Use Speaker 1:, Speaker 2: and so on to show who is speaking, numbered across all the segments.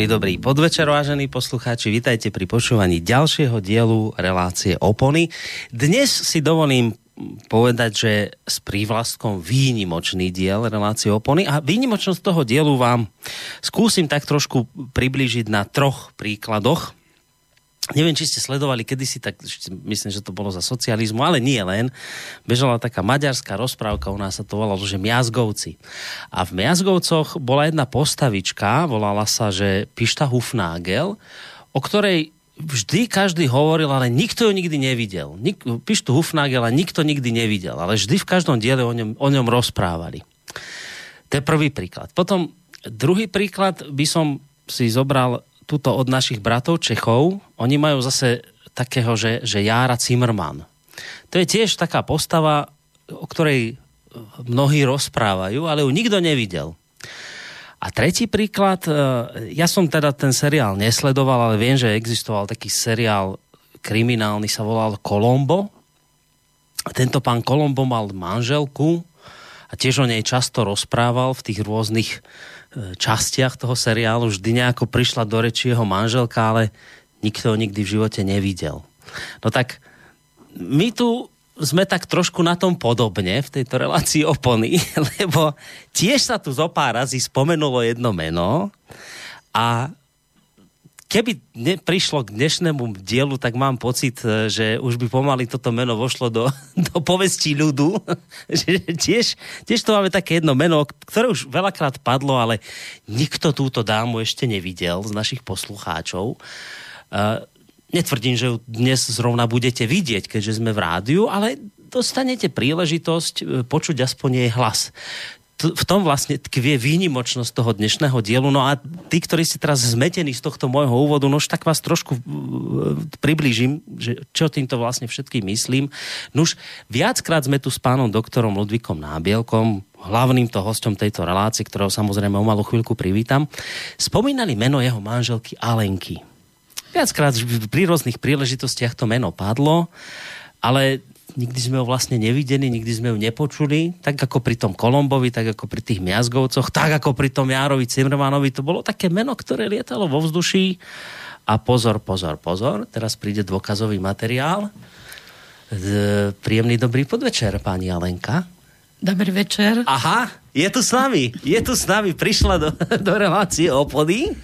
Speaker 1: Príjemný dobrý podvečer, vážení poslucháči. Vítajte pri počúvaní ďalšieho dielu relácie Opony. Dnes si dovolím povedať, že s prívlastkom výnimočný diel relácie Opony a výnimočnosť toho dielu vám skúsim tak trošku priblížiť na troch príkladoch Neviem, či ste sledovali kedysi, tak myslím, že to bolo za socializmu, ale nie len. Bežala taká maďarská rozprávka, u nás sa to volalo, že Miazgovci. A v Miazgovcoch bola jedna postavička, volala sa, že Pišta Hufnagel, o ktorej vždy každý hovoril, ale nikto ju nikdy nevidel. Nik, Pištu Hufnagela nikto nikdy nevidel, ale vždy v každom diele o ňom, o ňom rozprávali. To je prvý príklad. Potom druhý príklad by som si zobral tuto od našich bratov Čechov. Oni majú zase takého, že, že Jára Zimmermann. To je tiež taká postava, o ktorej mnohí rozprávajú, ale ju nikto nevidel. A tretí príklad, e, ja som teda ten seriál nesledoval, ale viem, že existoval taký seriál kriminálny, sa volal Kolombo. Tento pán Kolombo mal manželku a tiež o nej často rozprával v tých rôznych častiach toho seriálu vždy nejako prišla do reči jeho manželka, ale nikto ho nikdy v živote nevidel. No tak my tu sme tak trošku na tom podobne v tejto relácii opony, lebo tiež sa tu zo pár razy spomenulo jedno meno a keby ne, prišlo k dnešnému dielu, tak mám pocit, e, že už by pomaly toto meno vošlo do, do povesti ľudu. tiež, tiež to máme také jedno meno, ktoré už veľakrát padlo, ale nikto túto dámu ešte nevidel z našich poslucháčov. Uh, netvrdím, že ju dnes zrovna budete vidieť, keďže sme v rádiu, ale dostanete príležitosť e, počuť aspoň jej hlas v tom vlastne tkvie výnimočnosť toho dnešného dielu. No a tí, ktorí si teraz zmetení z tohto môjho úvodu, no už tak vás trošku uh, priblížim, že čo týmto vlastne všetkým myslím. Nuž, viackrát sme tu s pánom doktorom Ludvíkom Nábielkom, hlavným to hostom tejto relácie, ktorého samozrejme o malú chvíľku privítam, spomínali meno jeho manželky Alenky. Viackrát pri rôznych príležitostiach to meno padlo, ale nikdy sme ho vlastne nevideli, nikdy sme ju nepočuli, tak ako pri tom Kolombovi, tak ako pri tých Miazgovcoch, tak ako pri tom Járovi Cimrmanovi, to bolo také meno, ktoré lietalo vo vzduší a pozor, pozor, pozor, teraz príde dôkazový materiál. Príjemný dobrý podvečer, pani Alenka.
Speaker 2: Dobrý večer.
Speaker 1: Aha, je tu s nami, je tu s nami, prišla do, do relácie opody.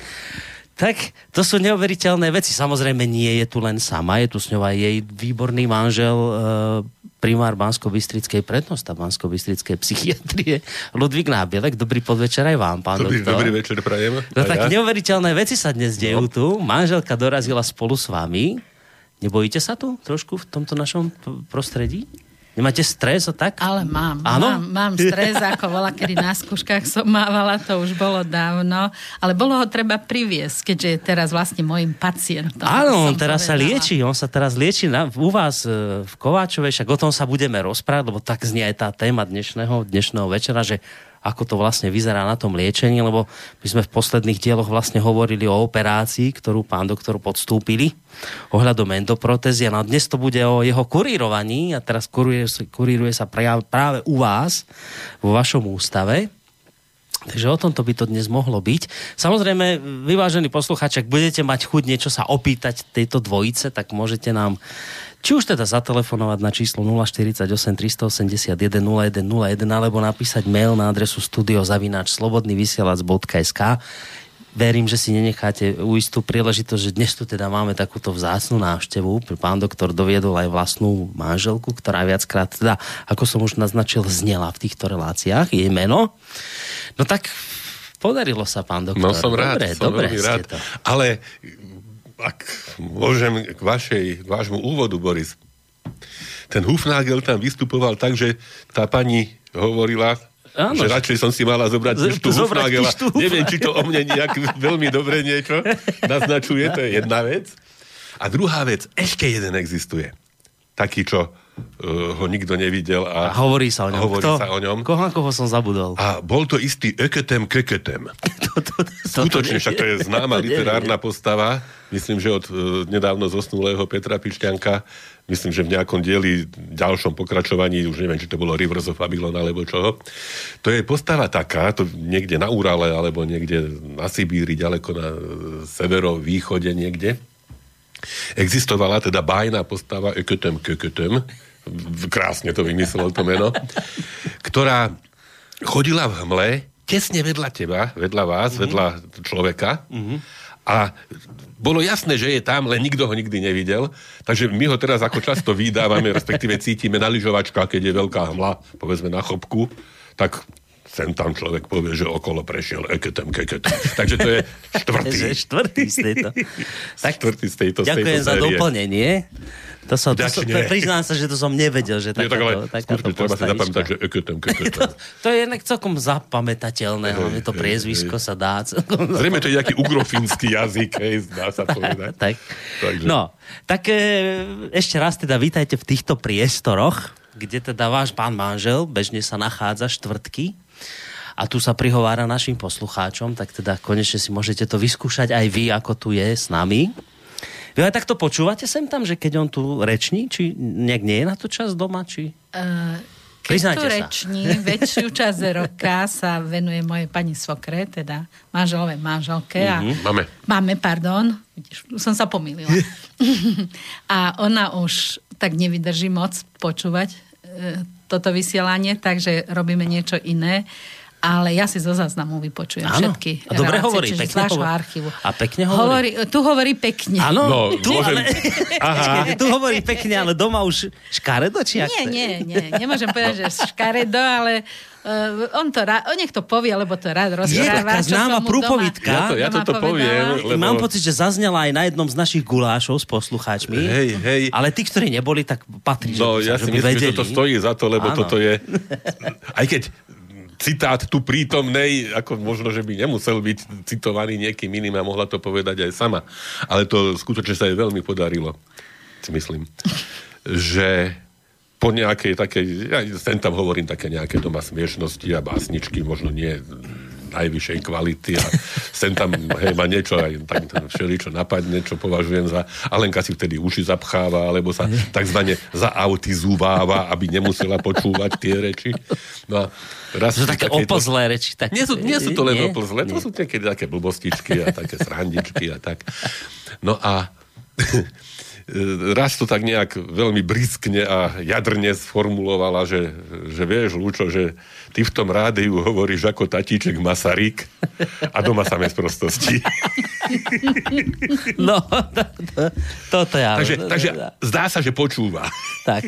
Speaker 1: Tak to sú neuveriteľné veci. Samozrejme nie je tu len sama, je tu s ňou aj jej výborný manžel, e, primár Bansko-Bystrickej prednosta Bansko-Bystrickej psychiatrie Ludvík Nábielek. Dobrý podvečer aj vám, pán
Speaker 3: dobrý,
Speaker 1: doktor.
Speaker 3: Dobrý večer, prajem.
Speaker 1: No tak ja. neuveriteľné veci sa dnes dejú no. tu. Manželka dorazila spolu s vami. Nebojíte sa tu trošku v tomto našom prostredí? Nemáte stres a tak?
Speaker 2: Ale mám. Áno? Mám, mám stres, ako bola, kedy na skúškach som mávala, to už bolo dávno. Ale bolo ho treba priviesť, keďže je teraz vlastne môjim pacientom.
Speaker 1: Áno, on teraz povedala. sa lieči, on sa teraz lieči na, u vás e, v Kováčovej, však o tom sa budeme rozprávať, lebo tak znie aj tá téma dnešného, dnešného večera, že ako to vlastne vyzerá na tom liečení, lebo my sme v posledných dieloch vlastne hovorili o operácii, ktorú pán doktor podstúpili ohľadom endoprotézy no dnes to bude o jeho kurírovaní a teraz kuríruje, kuríruje sa práve u vás, vo vašom ústave. Takže o tomto by to dnes mohlo byť. Samozrejme, vyvážený poslucháč, ak budete mať chuť niečo sa opýtať tejto dvojice, tak môžete nám či už teda zatelefonovať na číslo 048 381 0101 alebo napísať mail na adresu studiozavináč slobodnyvysielac.sk verím, že si nenecháte uistú príležitosť, že dnes tu teda máme takúto vzácnú návštevu. Pán doktor doviedol aj vlastnú manželku, ktorá viackrát teda, ako som už naznačil, znela v týchto reláciách, jej meno. No tak podarilo sa, pán doktor.
Speaker 3: No som rád, dobre, som dobre rád. To. Ale ak môžem k, vašej, k vášmu úvodu, Boris. Ten Hufnagel tam vystupoval tak, že tá pani hovorila, Áno, že radšej som si mala zobrať pištu Hufnagela. Neviem, či to o mne nejak veľmi dobre niečo naznačuje, to je jedna vec. A druhá vec, ešte jeden existuje. Taký, čo ho nikto nevidel. A,
Speaker 1: a hovorí sa o ňom.
Speaker 3: Hovorí
Speaker 1: Kto?
Speaker 3: sa o ňom.
Speaker 1: Koho, koho som zabudol?
Speaker 3: A bol to istý Eketem Keketem.
Speaker 1: to, to, to,
Speaker 3: Skutočne, však to je známa literárna postava. Myslím, že od uh, nedávno zosnulého Petra Pišťanka, myslím, že v nejakom dieli, ďalšom pokračovaní, už neviem, či to bolo Rivers of Babylon alebo čoho. To je postava taká, to niekde na Urale alebo niekde na Sibíri, ďaleko na uh, severovýchode niekde. Existovala teda bájna postava Eketem Keketem, krásne to vymyslel to meno, ktorá chodila v hmle tesne vedľa teba, vedľa vás, mm-hmm. vedľa človeka mm-hmm. a bolo jasné, že je tam, len nikto ho nikdy nevidel, takže my ho teraz ako často vydávame, respektíve cítime na lyžovačkách, keď je veľká hmla, povedzme na chopku, tak sem tam človek povie, že okolo prešiel eketem, keketem. Takže to je štvrtý.
Speaker 1: štvrtý z tejto.
Speaker 3: tak, štvrtý z tejto
Speaker 1: Ďakujem
Speaker 3: z tejto
Speaker 1: za doplnenie. To som, to som, to, priznám sa, že to som nevedel, že
Speaker 3: takáto, tak, ale takáto treba si zapamätať, že keketem.
Speaker 1: To, to je inak celkom zapamätateľné, hlavne to priezvisko sa dá. Celkom
Speaker 3: Zrejme to je nejaký ugrofínsky jazyk, hej, dá sa povedať.
Speaker 1: tak. Takže. No, tak e, ešte raz teda vítajte v týchto priestoroch, kde teda váš pán manžel bežne sa nachádza štvrtky a tu sa prihovára našim poslucháčom, tak teda konečne si môžete to vyskúšať aj vy, ako tu je s nami. Vy aj takto počúvate sem tam, že keď on tu reční, či nejak nie je na to čas doma, či... Uh,
Speaker 2: keď tu reční, väčšiu časť roka sa venuje mojej pani Svokre, teda manželové manželke. A
Speaker 3: mm-hmm. Máme.
Speaker 2: Máme, pardon. Vidíš, som sa pomýlila. a ona už tak nevydrží moc počúvať e, toto vysielanie, takže robíme niečo iné ale ja si zo záznamu vypočujem Áno. všetky
Speaker 1: a dobre
Speaker 2: relácie,
Speaker 1: hovorí,
Speaker 2: čiže
Speaker 1: pekne
Speaker 2: hovorí. archívu.
Speaker 1: A pekne hovorí? hovorí?
Speaker 2: Tu hovorí pekne.
Speaker 1: Áno,
Speaker 3: no,
Speaker 1: tu,
Speaker 3: môžem...
Speaker 1: ale... Aha. tu hovorí pekne, ale doma už škaredo, či
Speaker 2: Nie, nie, nie, nemôžem povedať, že škaredo, ale Uh, on to rád, on nech to povie, lebo to rád rozpráva.
Speaker 1: Je taká známa prúpovidka.
Speaker 3: Ja to, ja to, to poviem.
Speaker 1: Lebo... Mám pocit, že zaznela aj na jednom z našich gulášov s poslucháčmi.
Speaker 3: Hej, hej.
Speaker 1: Ale tí, ktorí neboli, tak patrí.
Speaker 3: No,
Speaker 1: že
Speaker 3: ja si myslím, vedeli. že toto stojí za to, lebo Áno. toto je... Aj keď citát tu prítomnej, ako možno, že by nemusel byť citovaný niekým iným a mohla to povedať aj sama. Ale to skutočne sa jej veľmi podarilo, si myslím. Že po nejakej takej, ja sem tam hovorím také nejaké doma smiešnosti a básničky, možno nie najvyššej kvality a sem tam hej, ma niečo aj tak všeličo napadne, čo považujem za... Alenka si vtedy uši zapcháva, alebo sa takzvané zaautizováva, aby nemusela počúvať tie reči. No a
Speaker 1: raz to také opozlé reči. Tak...
Speaker 3: Nie, sú, nie sú to len opozlé, to sú niekedy také blbostičky a také srandičky a tak. No a raz to tak nejak veľmi briskne a jadrne sformulovala, že, že vieš, Lúčo, že ty v tom rádiu hovoríš ako tatíček Masaryk a doma samé sprostosti.
Speaker 1: No, to, to, toto ja.
Speaker 3: Takže, takže zdá sa, že počúva.
Speaker 1: Tak,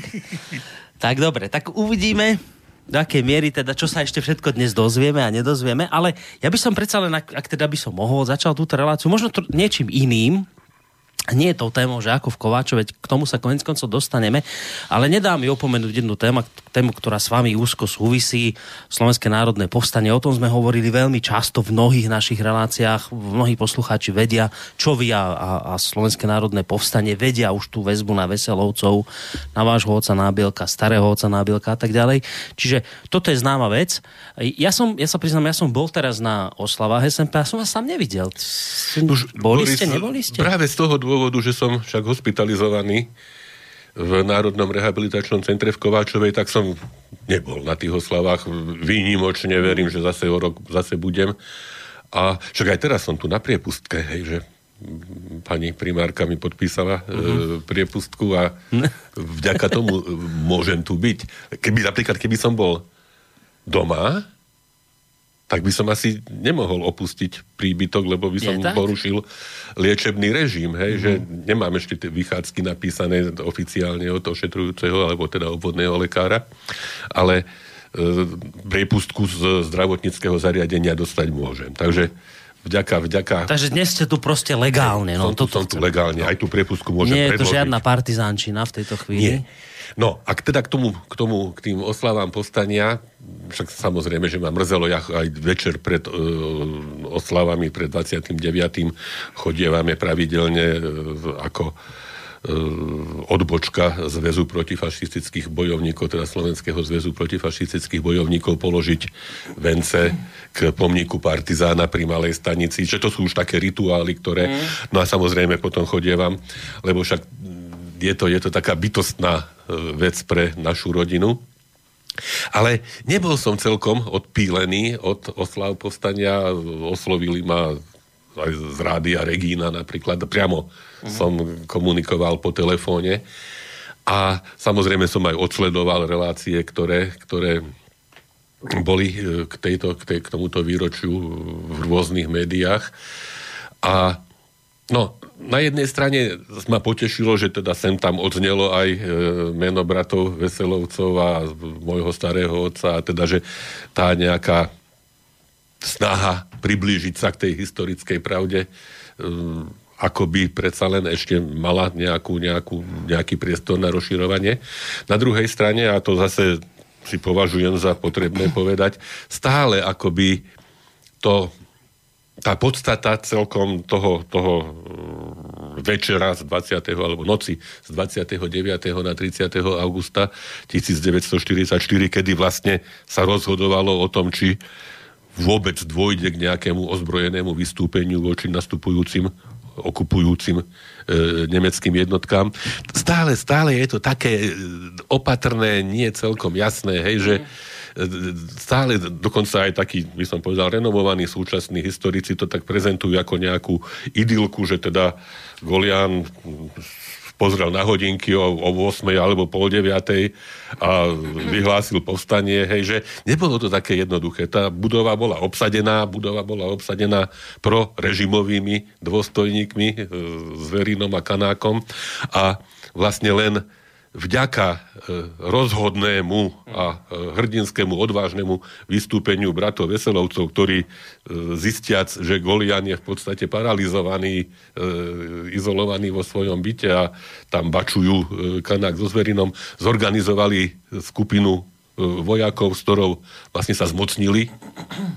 Speaker 1: tak dobre, tak uvidíme, do akej miery, teda čo sa ešte všetko dnes dozvieme a nedozvieme, ale ja by som predsa len, ak, ak teda by som mohol, začal túto reláciu možno tr- niečím iným, nie je tou témou, že ako v Kováčove, k tomu sa konec koncov dostaneme, ale nedá mi opomenúť jednu tému, tému, ktorá s vami úzko súvisí, Slovenské národné povstanie. O tom sme hovorili veľmi často v mnohých našich reláciách. Mnohí poslucháči vedia, čo vy a, a, a Slovenské národné povstanie vedia už tú väzbu na Veselovcov, na vášho oca Nábielka, starého oca Nábielka a tak ďalej. Čiže toto je známa vec. Ja, som, ja sa priznám, ja som bol teraz na oslavách SNP a som vás tam nevidel. Už, boli Boris, ste, neboli ste?
Speaker 3: Práve z toho dôvodu dôvodu, že som však hospitalizovaný v Národnom rehabilitačnom centre v Kováčovej, tak som nebol na tých oslavách. Výnimočne verím, že zase o rok zase budem. A však aj teraz som tu na priepustke, hej, že pani primárka mi podpísala uh-huh. e, mhm. priepustku a vďaka tomu môžem tu byť. Keby napríklad, keby som bol doma, tak by som asi nemohol opustiť príbytok, lebo by som porušil liečebný režim, hej, mm. že nemám ešte tie vychádzky napísané oficiálne od ošetrujúceho alebo teda obvodného lekára, ale e, priepustku z zdravotníckého zariadenia dostať môžem. Takže vďaka, vďaka...
Speaker 1: Takže dnes ste tu proste legálne. No,
Speaker 3: som, tu, som tu legálne, aj tú priepustku môžem
Speaker 1: Nie
Speaker 3: je to
Speaker 1: žiadna partizánčina v tejto chvíli.
Speaker 3: Nie. No, a teda k tomu, k tomu, k tým oslavám povstania, však samozrejme, že ma mrzelo, ja aj večer pred uh, oslavami, pred 29. chodievame pravidelne uh, ako odbočka Zväzu protifašistických bojovníkov, teda Slovenského zväzu protifašistických bojovníkov položiť vence k pomníku partizána pri Malej stanici. Čiže to sú už také rituály, ktoré... Mm. No a samozrejme potom chodievam, lebo však je to, je to taká bytostná vec pre našu rodinu. Ale nebol som celkom odpílený od oslav povstania. Oslovili ma aj z rádia Regína napríklad. Priamo uh-huh. som komunikoval po telefóne. A samozrejme som aj odsledoval relácie, ktoré, ktoré boli e, k, tejto, k, tej, k tomuto výročiu v rôznych médiách. A no, na jednej strane ma potešilo, že teda sem tam odznelo aj e, meno bratov Veselovcov a môjho starého otca, a teda, že tá nejaká snaha priblížiť sa k tej historickej pravde um, ako by predsa len ešte mala nejakú, nejakú, nejaký priestor na rozširovanie. Na druhej strane, a to zase si považujem za potrebné povedať, stále akoby to, tá podstata celkom toho, toho um, večera z 20. alebo noci z 29. na 30. augusta 1944, kedy vlastne sa rozhodovalo o tom, či vôbec dôjde k nejakému ozbrojenému vystúpeniu voči nastupujúcim okupujúcim e, nemeckým jednotkám. Stále, stále je to také e, opatrné, nie celkom jasné, hej, že e, stále dokonca aj taký, by som povedal, renovovaní súčasní historici to tak prezentujú ako nejakú idylku, že teda Golian pozrel na hodinky o, o 8 alebo pol 9 a vyhlásil povstanie, hej, že nebolo to také jednoduché. Tá budova bola obsadená, budova bola obsadená pro režimovými dôstojníkmi, e, s Verinom a Kanákom a vlastne len vďaka e, rozhodnému a e, hrdinskému, odvážnemu vystúpeniu bratov Veselovcov, ktorí e, zistiac, že Golian je v podstate paralizovaný, izolovaný vo svojom byte a tam bačujú kanák so zverinom, zorganizovali skupinu vojakov, s ktorou vlastne sa zmocnili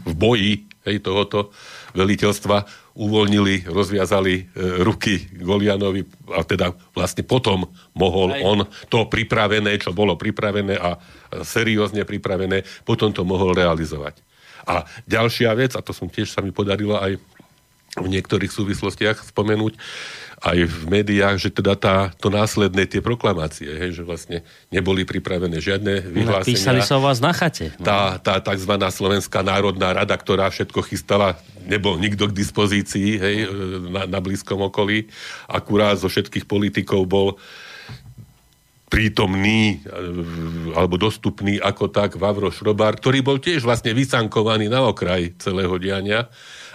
Speaker 3: v boji hej, tohoto veliteľstva uvoľnili, rozviazali e, ruky Golianovi a teda vlastne potom mohol Aj. on to pripravené, čo bolo pripravené a seriózne pripravené, potom to mohol realizovať. A ďalšia vec, a to som tiež sa mi podarilo aj v niektorých súvislostiach spomenúť, aj v médiách, že teda tá, to následné tie proklamácie, hej, že vlastne neboli pripravené žiadne vyhlásenia.
Speaker 1: Písali sa o vás na chate.
Speaker 3: No. Tá, tá tzv. Slovenská národná rada, ktorá všetko chystala, nebol nikto k dispozícii hej, na, na blízkom okolí. Akurát zo všetkých politikov bol prítomný alebo dostupný ako tak Vavro Šrobár, ktorý bol tiež vlastne vysankovaný na okraj celého diania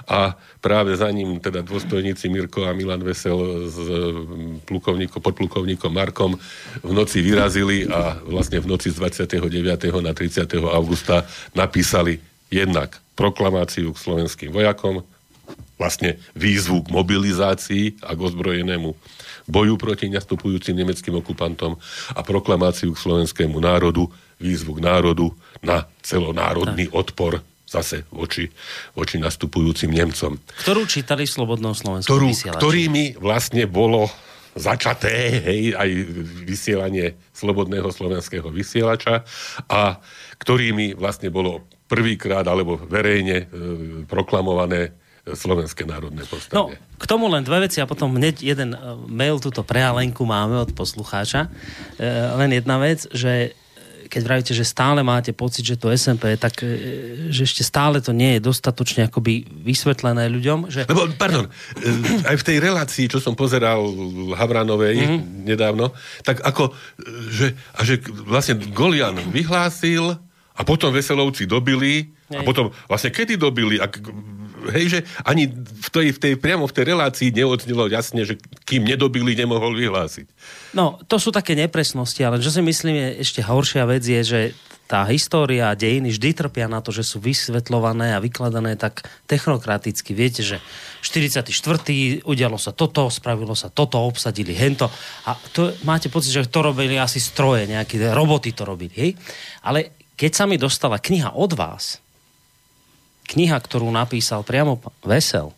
Speaker 3: a práve za ním teda dôstojníci Mirko a Milan Vesel s mm, plukovníkom, podplukovníkom Markom v noci vyrazili a vlastne v noci z 29. na 30. augusta napísali jednak proklamáciu k slovenským vojakom, vlastne výzvu k mobilizácii a k ozbrojenému boju proti nastupujúcim nemeckým okupantom a proklamáciu k slovenskému národu, výzvu k národu na celonárodný odpor zase voči, voči nastupujúcim Nemcom.
Speaker 1: Ktorú čítali v Slobodnom Slovenskom
Speaker 3: Ktorú, Ktorými vlastne bolo začaté hej, aj vysielanie Slobodného slovenského vysielača a ktorými vlastne bolo prvýkrát alebo verejne e, proklamované Slovenské národné povstanie.
Speaker 1: No, k tomu len dve veci a potom hneď jeden e, mail, túto prealenku máme od poslucháča. E, len jedna vec, že keď vravíte, že stále máte pocit, že to SMP, tak e, že ešte stále to nie je dostatočne akoby vysvetlené ľuďom. Že...
Speaker 3: Lebo, pardon, e, aj v tej relácii, čo som pozeral Havranovej mm-hmm. nedávno, tak ako, e, že, a že vlastne Golian vyhlásil a potom Veselovci dobili a potom vlastne kedy dobili, ak, hej, že ani v tej, v tej, priamo v tej relácii neodznelo jasne, že kým nedobili, nemohol vyhlásiť.
Speaker 1: No, to sú také nepresnosti, ale čo si myslím je ešte horšia vec je, že tá história a dejiny vždy trpia na to, že sú vysvetľované a vykladané tak technokraticky. Viete, že 44. udialo sa toto, spravilo sa toto, obsadili hento. A to, máte pocit, že to robili asi stroje, nejaké roboty to robili. Hej? Ale keď sa mi dostala kniha od vás, kniha, ktorú napísal priamo Vesel,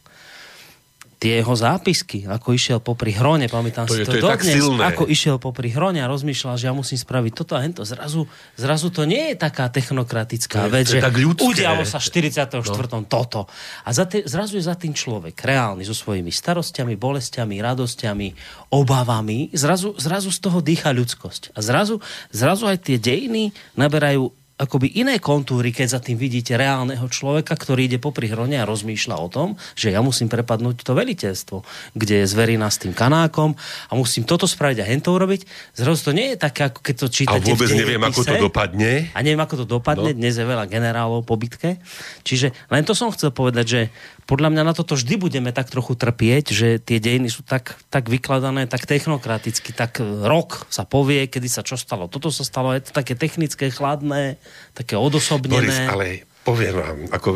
Speaker 1: tie jeho zápisky, ako išiel popri hrone, pamätám
Speaker 3: to
Speaker 1: si
Speaker 3: je, to, to
Speaker 1: je dodnes,
Speaker 3: silné.
Speaker 1: ako išiel popri hrone a rozmýšľal, že ja musím spraviť toto a hento. Zrazu, zrazu to nie je taká technokratická
Speaker 3: To je-
Speaker 1: vec,
Speaker 3: to je
Speaker 1: že
Speaker 3: tak ľudské.
Speaker 1: udialo sa 44. No. toto. A za te, zrazu je za tým človek reálny so svojimi starostiami, bolestiami, radosťami, obavami. Zrazu, zrazu z toho dýcha ľudskosť. A zrazu, zrazu aj tie dejiny naberajú akoby iné kontúry, keď za tým vidíte reálneho človeka, ktorý ide popri hrone a rozmýšľa o tom, že ja musím prepadnúť to veliteľstvo, kde je zverina s tým kanákom a musím toto spraviť a hento urobiť. Zrazu to nie je také, ako keď to
Speaker 3: A
Speaker 1: čítate
Speaker 3: vôbec
Speaker 1: v
Speaker 3: neviem, ako to dopadne.
Speaker 1: A neviem, ako to dopadne.
Speaker 3: No.
Speaker 1: Dnes je veľa generálov po bitke. Čiže len to som chcel povedať, že podľa mňa na toto vždy budeme tak trochu trpieť, že tie dejiny sú tak, tak vykladané, tak technokraticky, tak rok sa povie, kedy sa čo stalo. Toto sa stalo, je to také technické, chladné, také
Speaker 3: Boris,
Speaker 1: odosobnené.
Speaker 3: ale poviem vám, ako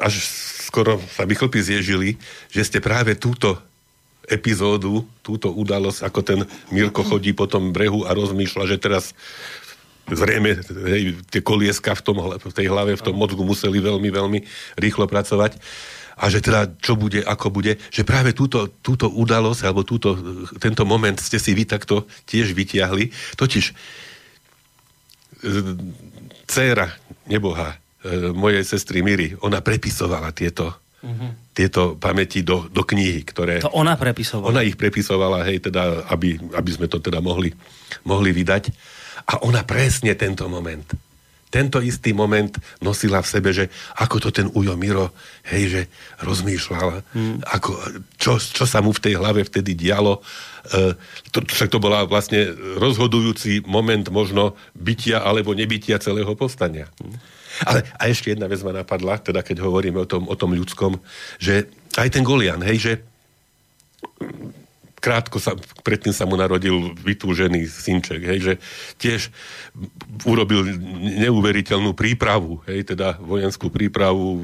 Speaker 3: až skoro sa mi chlpy zježili, že ste práve túto epizódu, túto udalosť, ako ten Mirko chodí po tom brehu a rozmýšľa, že teraz zrejme hej, tie kolieska v, tom, v tej hlave, v tom mozgu museli veľmi, veľmi rýchlo pracovať a že teda čo bude, ako bude, že práve túto, túto udalosť alebo túto, tento moment ste si vy takto tiež vytiahli. Totiž dcéra neboha e, mojej sestry Miry, ona prepisovala tieto, tieto pamäti do, do knihy, ktoré...
Speaker 1: To ona prepisovala.
Speaker 3: Ona ich prepisovala, hej, teda, aby, aby sme to teda mohli, mohli vydať. A ona presne tento moment, tento istý moment nosila v sebe, že ako to ten Ujo Miro, hej, že rozmýšľal, hmm. ako, čo, čo sa mu v tej hlave vtedy dialo. E, to, však to bola vlastne rozhodujúci moment možno bytia alebo nebytia celého povstania. Hmm. Ale a ešte jedna vec ma napadla, teda keď hovoríme o tom, o tom ľudskom, že aj ten Golian, hej, že krátko sa, predtým sa mu narodil vytúžený synček, hej, že tiež urobil neuveriteľnú prípravu, hej, teda vojenskú prípravu e,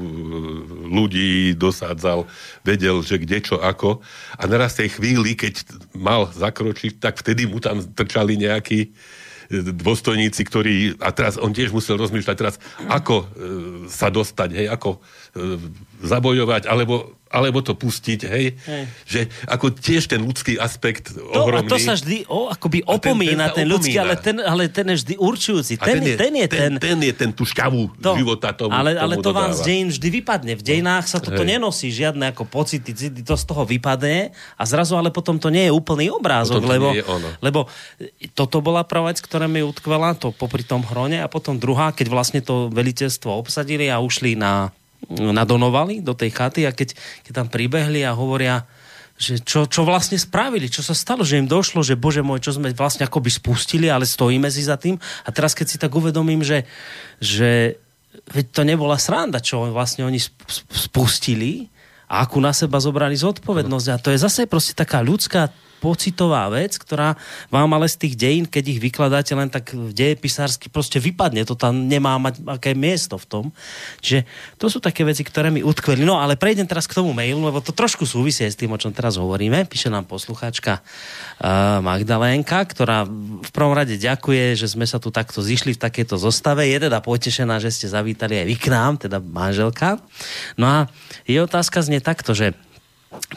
Speaker 3: ľudí dosádzal, vedel, že kde, čo, ako. A naraz tej chvíli, keď mal zakročiť, tak vtedy mu tam trčali nejakí e, dôstojníci, ktorí, a teraz on tiež musel rozmýšľať teraz, ako e, sa dostať, hej, ako zabojovať, alebo alebo to pustiť, hej? hej. Že ako tiež ten ľudský aspekt
Speaker 1: To,
Speaker 3: ohromný.
Speaker 1: a to sa vždy o, akoby
Speaker 3: A ten-
Speaker 1: opomína,
Speaker 3: ten sa
Speaker 1: ten, ľudský,
Speaker 3: opomína.
Speaker 1: ale ten, ale ten je vždy určujúci. Ten, ten, je ten...
Speaker 3: ten, ten je ten tú šťavu
Speaker 1: To,
Speaker 3: života tomu,
Speaker 1: ale,
Speaker 3: tomu
Speaker 1: ale to vám z
Speaker 3: dodáva.
Speaker 1: dejín vždy vypadne. V dejinách sa toto
Speaker 3: Hej.
Speaker 1: nenosí, žiadne ako pocity, city, to z toho vypadne a zrazu ale potom to nie je úplný obrázok,
Speaker 3: Potom to
Speaker 1: lebo,
Speaker 3: je ono.
Speaker 1: lebo toto bola prvá vec, ktorá mi utkvela, to popri tom hrone a potom druhá, keď vlastne to veliteľstvo obsadili a ušli na, na Donovali, do tej chaty a keď, keď tam pribehli a hovoria, že čo, čo vlastne spravili, čo sa stalo, že im došlo, že bože môj, čo sme vlastne akoby spustili, ale stojíme si za tým. A teraz keď si tak uvedomím, že, že veď to nebola sranda, čo vlastne oni sp- sp- spustili a akú na seba zobrali zodpovednosť. A to je zase proste taká ľudská pocitová vec, ktorá vám ale z tých dejín, keď ich vykladáte len tak v dejepisársky, proste vypadne. To tam nemá mať aké miesto v tom. Čiže to sú také veci, ktoré mi utkveli. No ale prejdem teraz k tomu mailu, lebo to trošku súvisí aj s tým, o čom teraz hovoríme. Píše nám poslucháčka uh, Magdalénka, ktorá v prvom rade ďakuje, že sme sa tu takto zišli v takejto zostave. Je teda potešená, že ste zavítali aj vy k nám, teda manželka. No a je otázka znie takto, že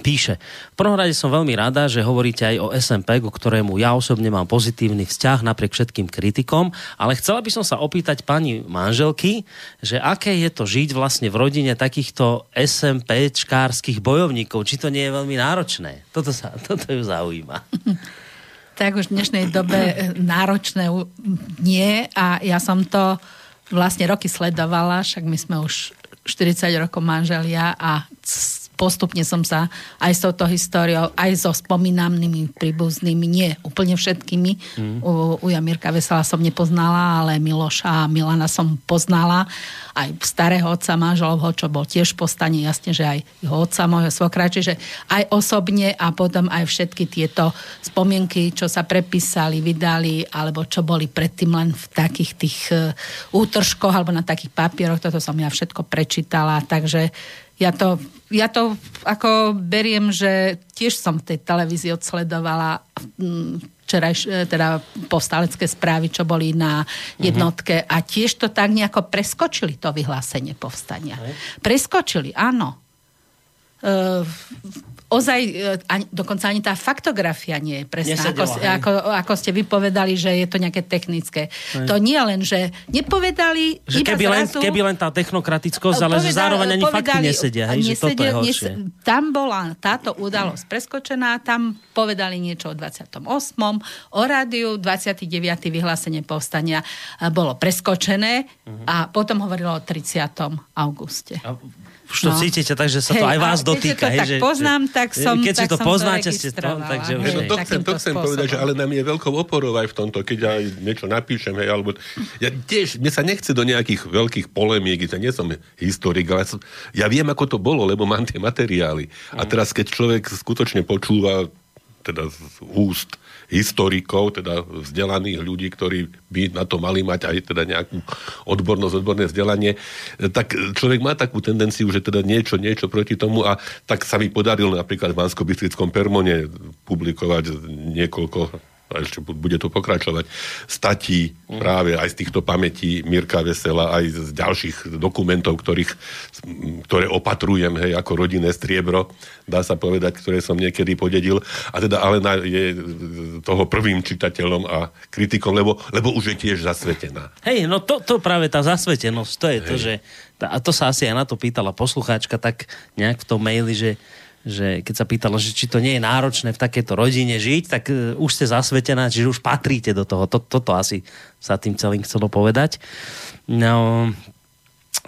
Speaker 1: Píše, v prvom rade som veľmi rada, že hovoríte aj o SMP, ku ktorému ja osobne mám pozitívny vzťah napriek všetkým kritikom, ale chcela by som sa opýtať pani manželky, že aké je to žiť vlastne v rodine takýchto SMPčkárskych bojovníkov, či to nie je veľmi náročné. Toto, sa, toto ju zaujíma.
Speaker 2: tak už v dnešnej dobe e, náročné nie a ja som to vlastne roky sledovala, však my sme už 40 rokov manželia a postupne som sa aj s touto históriou, aj so spomínanými príbuznými, nie úplne všetkými. Mm. U, u Jamírka Vesela som nepoznala, ale Miloša a Milana som poznala. Aj starého otca manželovho, čo bol tiež v postane, jasne, že aj jeho otca, môjho svokra, čiže aj osobne a potom aj všetky tieto spomienky, čo sa prepísali, vydali, alebo čo boli predtým len v takých tých e, útržkoch alebo na takých papieroch, toto som ja všetko prečítala, takže ja to, ja to ako beriem, že tiež som v tej televízii odsledovala mm, včerajš, e, teda povstalecké správy, čo boli na jednotke a tiež to tak nejako preskočili to vyhlásenie povstania. Preskočili, áno. Ozaj, e, ani, dokonca ani tá faktografia nie je presná, ako, ako, ako ste vypovedali, že je to nejaké technické. Hej. To nie len, že nepovedali
Speaker 1: že iba keby, zrazu, len, keby len tá technokratickosť, ale povedali, že zároveň ani fakty nesedia. Hej, nesedia, že toto je
Speaker 2: Nesed, tam bola táto udalosť preskočená, tam povedali niečo o 28. O rádiu 29. vyhlásenie povstania e, bolo preskočené uh-huh. a potom hovorilo o 30. auguste. A
Speaker 1: už to no. cítite, takže sa to Hej, aj vás dotýka.
Speaker 2: Keď to
Speaker 1: tak
Speaker 2: že, poznám, tak som
Speaker 1: Keď
Speaker 2: si
Speaker 1: to poznáte, ste to, takže
Speaker 3: už... No, to chcem, to chcem povedať, že ale nám je veľkou oporou aj v tomto, keď ja niečo napíšem, hej, alebo... Ja tiež, mne sa nechce do nejakých veľkých polemík, ja nie som historik, ale som, ja viem, ako to bolo, lebo mám tie materiály. A teraz, keď človek skutočne počúva teda z úst historikov, teda vzdelaných ľudí, ktorí by na to mali mať aj teda nejakú odbornosť, odborné vzdelanie, tak človek má takú tendenciu, že teda niečo, niečo proti tomu a tak sa mi podarilo napríklad v bansko Permone publikovať niekoľko a ešte bude to pokračovať, statí práve aj z týchto pamätí Mirka Vesela, aj z ďalších dokumentov, ktorých, ktoré opatrujem, hej, ako rodinné striebro, dá sa povedať, ktoré som niekedy podedil. A teda Alena je toho prvým čitateľom a kritikom, lebo, lebo už je tiež zasvetená.
Speaker 1: Hej, no to, to práve tá zasvetenosť, to je hej. to, že a to sa asi aj na to pýtala poslucháčka tak nejak v tom maili, že že keď sa pýtalo, že či to nie je náročné v takejto rodine žiť, tak uh, už ste zasvetená, čiže už patríte do toho. Toto, toto asi sa tým celým chcelo povedať. No,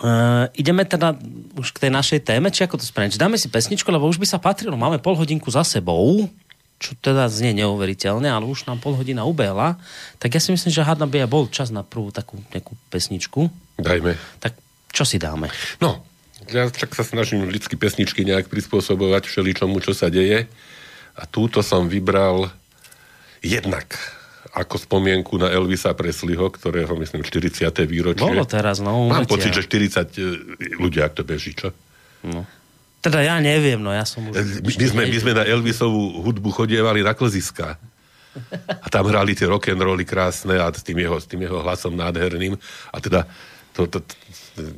Speaker 1: uh, ideme teda už k tej našej téme, či ako to spraviť? Dáme si pesničku, lebo už by sa patrilo. Máme pol hodinku za sebou, čo teda znie neuveriteľne, ale už nám pol hodina ubehla. Tak ja si myslím, že hádna by aj bol čas na prvú takú nejakú pesničku.
Speaker 3: Dajme.
Speaker 1: Tak čo si dáme?
Speaker 3: No, ja však sa snažím vždy pesničky nejak prispôsobovať všeličomu, čo sa deje. A túto som vybral jednak ako spomienku na Elvisa Presleyho, ktorého myslím 40. výročie.
Speaker 1: Bolo teraz, no.
Speaker 3: Mám pocit, že 40 e, ľudia, ak to beží, čo?
Speaker 1: No. Teda ja neviem, no ja som už...
Speaker 3: E, my, my, sme, my sme na Elvisovú hudbu chodievali na klziska. A tam hrali tie rock'n'rolly krásne a s tým jeho, s tým jeho hlasom nádherným. A teda to, to,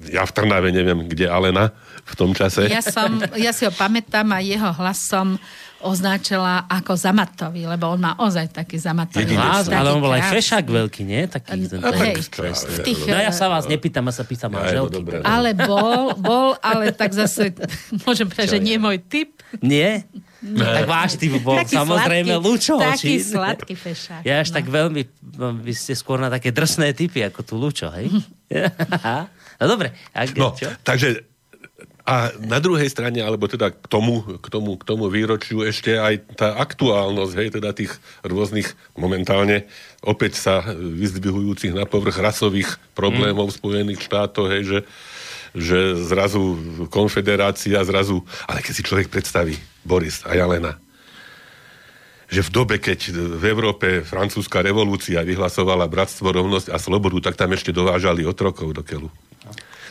Speaker 3: ja v Trnave neviem, kde Alena v tom čase.
Speaker 2: Ja, som, ja si ho pamätám a jeho hlas som označila ako zamatový, lebo on má ozaj taký zamatový
Speaker 1: hlas. Ale on bol aj fešák veľký, nie? Taký, ten, hej, v tých, no ja sa vás nepýtam, a sa pýtam manželky. Ja,
Speaker 2: no. ale bol, bol, ale tak zase, môžem povedať, že nie je môj typ.
Speaker 1: Nie? No. Tak váš typ bol taký samozrejme sladký, Lučo.
Speaker 2: Taký či? sladký fešák.
Speaker 1: Ja až no. tak veľmi, no, vy ste skôr na také drsné typy, ako tu Lučo, hej? no dobre. Ak,
Speaker 3: no, čo? takže a na druhej strane, alebo teda k tomu, k tomu, k tomu výročiu ešte aj tá aktuálnosť, hej, teda tých rôznych momentálne opäť sa vyzdvihujúcich na povrch rasových problémov mm. Spojených štátov, hej, že, že zrazu konfederácia, zrazu, ale keď si človek predstaví, Boris a Jalena, že v dobe, keď v Európe francúzska revolúcia vyhlasovala bratstvo, rovnosť a slobodu, tak tam ešte dovážali otrokov do keľu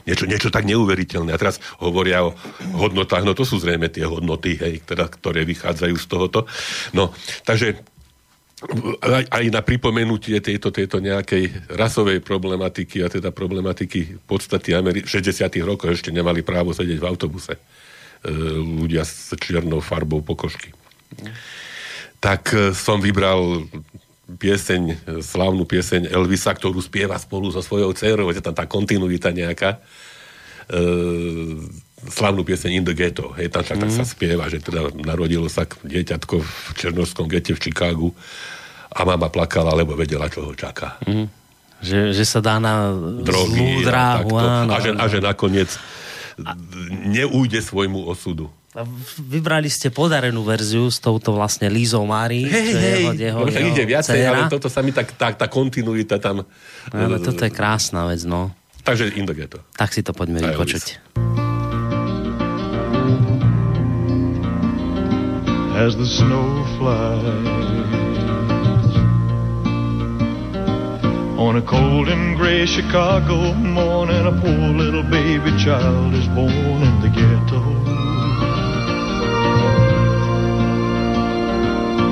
Speaker 3: niečo, niečo tak neuveriteľné. A teraz hovoria o hodnotách, no to sú zrejme tie hodnoty, hej, teda, ktoré vychádzajú z tohoto. No, takže aj, aj na pripomenutie tejto, tejto nejakej rasovej problematiky a teda problematiky podstaty Ameri- 60. rokov ešte nemali právo sedieť v autobuse e, ľudia s čiernou farbou pokožky. Tak e, som vybral pieseň, slávnu pieseň Elvisa, ktorú spieva spolu so svojou dcerou, je tam tá kontinuita nejaká. E, slávnu pieseň In the Ghetto, hej, tam však mm. tak sa spieva, že teda narodilo sa dieťatko v Černovskom gete v Chicagu a mama plakala, lebo vedela, čo ho čaká. Mm.
Speaker 1: Že, že sa dá na Drogy zlú dráhu. A,
Speaker 3: a, že, a že nakoniec a... neújde svojmu osudu.
Speaker 1: Vybrali ste podarenú verziu s touto vlastne Lízou Mári.
Speaker 3: Hej, hej, jeho, jeho, ide viacej, ale toto sa mi tak, tá, tá kontinuita tam...
Speaker 1: Ale toto je krásna vec, no.
Speaker 3: Takže Indogeto.
Speaker 1: Tak si to poďme vypočuť. As the snow flies On a cold and gray Chicago morning, a poor little baby child is born in the ghetto.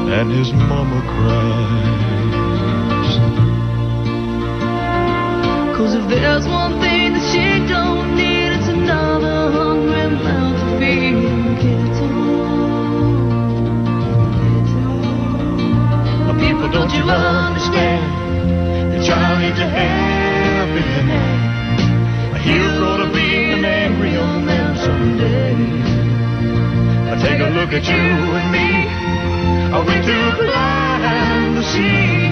Speaker 1: and his mama cries. Cause if there's one thing that she don't need, it's another hungry mouth to feed.
Speaker 4: Give it to her. People, don't you understand? Your child needs a helping hand. A hero to be an angry old take a look at you and me. Are we too blind to see?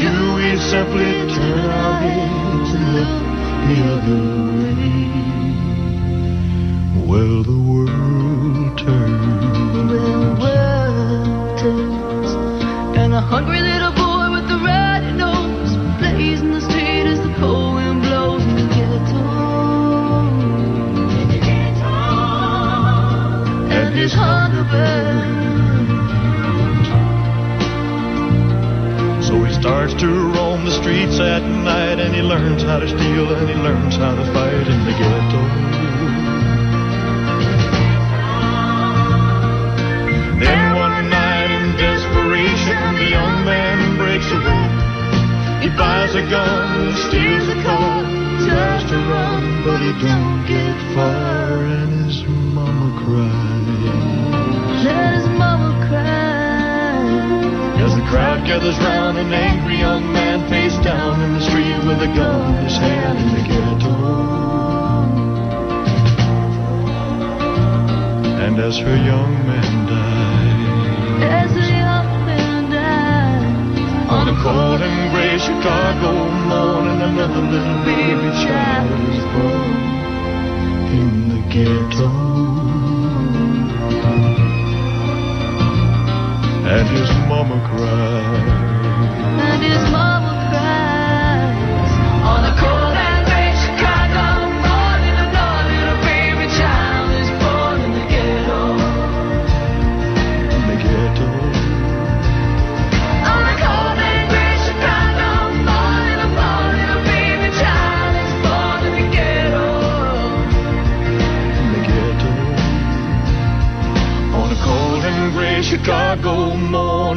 Speaker 4: Do we simply turn our heads and look the other way? Well, the world turns.
Speaker 5: The world turns. And a hungry little
Speaker 4: to roam the streets at night and he learns how to steal and he learns how to fight in the ghetto. Then one night in desperation, the young man breaks away. He buys a gun, steals a car, tries to run, but he don't get far, and his mama cries.
Speaker 5: Let his mama cry.
Speaker 4: As the crowd gathers round, an angry young man face down in the street with a gun in his hand in the ghetto. And as her young man dies,
Speaker 5: As a young man dies.
Speaker 4: on a cold and gray Chicago morning, another little baby child is born in the ghetto. And his mama cries.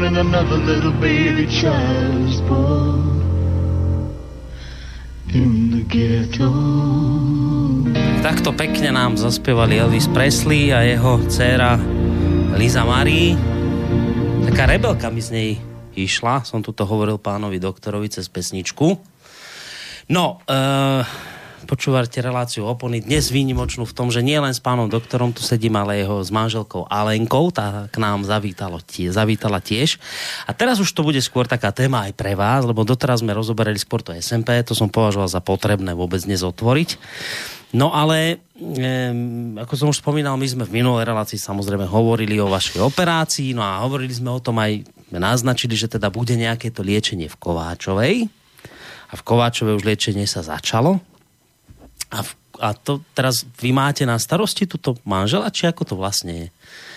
Speaker 5: Morning, another little baby child is born in the ghetto.
Speaker 1: Takto pekne nám zaspievali Elvis Presley a jeho dcéra Liza Marie. Taká rebelka mi z nej išla, som tu to hovoril pánovi doktorovi cez pesničku. No, uh, počúvate reláciu opony dnes výnimočnú v tom, že nie len s pánom doktorom tu sedím, ale jeho s manželkou Alenkou, tá k nám zavítalo tie, zavítala tiež. A teraz už to bude skôr taká téma aj pre vás, lebo doteraz sme rozoberali skôr to SMP, to som považoval za potrebné vôbec dnes otvoriť. No ale, um, ako som už spomínal, my sme v minulej relácii samozrejme hovorili o vašej operácii, no a hovorili sme o tom aj, naznačili, že teda bude nejaké to liečenie v Kováčovej. A v Kováčovej už liečenie sa začalo. A, v, a to teraz vy máte na starosti túto manžela, či ako to vlastne je?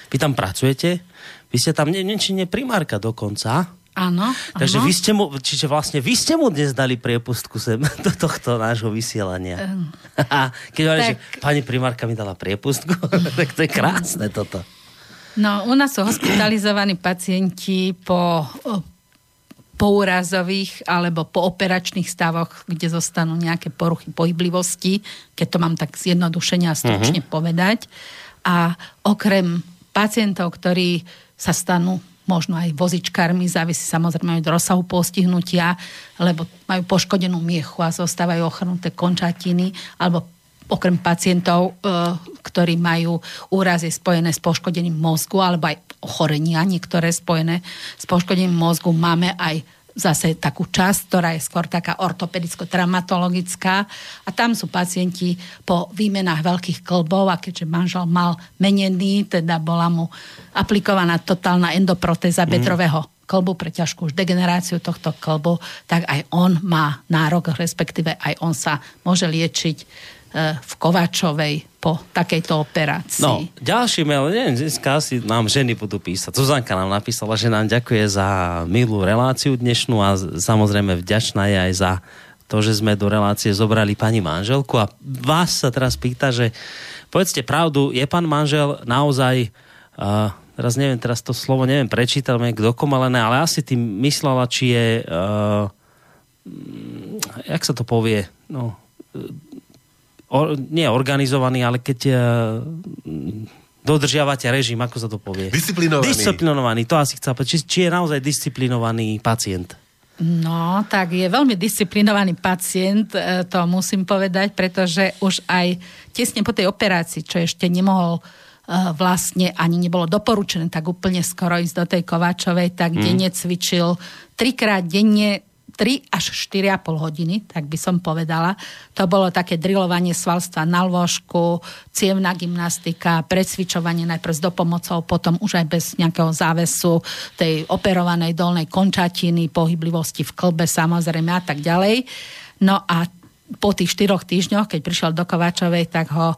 Speaker 1: Vy tam pracujete? Vy ste tam, nie, či nie primárka dokonca?
Speaker 2: Áno,
Speaker 1: Takže
Speaker 2: áno.
Speaker 1: vy ste mu, čiže vlastne vy ste mu dnes dali priepustku sem do tohto nášho vysielania. Keď hovorí, že
Speaker 2: tak-
Speaker 1: pani primárka mi dala priepustku, tak to je krásne toto.
Speaker 2: No, u nás sú hospitalizovaní pacienti po o, poúrazových alebo po operačných stavoch, kde zostanú nejaké poruchy pohyblivosti, keď to mám tak zjednodušene a stručne uh-huh. povedať. A okrem pacientov, ktorí sa stanú možno aj vozičkármi, závisí samozrejme od rozsahu postihnutia, lebo majú poškodenú miechu a zostávajú ochrnuté končatiny, alebo okrem pacientov, e, ktorí majú úrazy spojené s poškodením mozgu alebo aj ochorenia niektoré spojené s poškodením mozgu, máme aj zase takú časť, ktorá je skôr taká ortopedicko-traumatologická a tam sú pacienti po výmenách veľkých klbov a keďže manžel mal menený, teda bola mu aplikovaná totálna endoprotéza mm. bedrového klbu pre ťažkú už degeneráciu tohto klbu, tak aj on má nárok, respektíve aj on sa môže liečiť e, v Kovačovej po takejto operácii.
Speaker 1: No, ďalší mail, neviem, dneska asi nám ženy budú písať. Zuzanka nám napísala, že nám ďakuje za milú reláciu dnešnú a samozrejme vďačná je aj za to, že sme do relácie zobrali pani manželku a vás sa teraz pýta, že povedzte pravdu, je pán manžel naozaj, uh, teraz neviem, teraz to slovo neviem prečítať, neviem, dokomalené, ale asi tým myslela, či je, uh, jak sa to povie, no, or, nie organizovaný, ale keď uh, dodržiavate režim, ako sa to povie?
Speaker 3: Disciplinovaný.
Speaker 1: Disciplinovaný, to asi chcem povedať. Či, či je naozaj disciplinovaný pacient?
Speaker 2: No, tak je veľmi disciplinovaný pacient, e, to musím povedať, pretože už aj tesne po tej operácii, čo ešte nemohol e, vlastne ani nebolo doporučené tak úplne skoro ísť do tej Kováčovej, tak hmm. denne cvičil trikrát denne 3 až 4,5 hodiny, tak by som povedala. To bolo také drilovanie svalstva na lôžku, cievna gymnastika, precvičovanie najprv s dopomocou, potom už aj bez nejakého závesu tej operovanej dolnej končatiny, pohyblivosti v klbe samozrejme a tak ďalej. No a po tých štyroch týždňoch, keď prišiel do Kováčovej, tak ho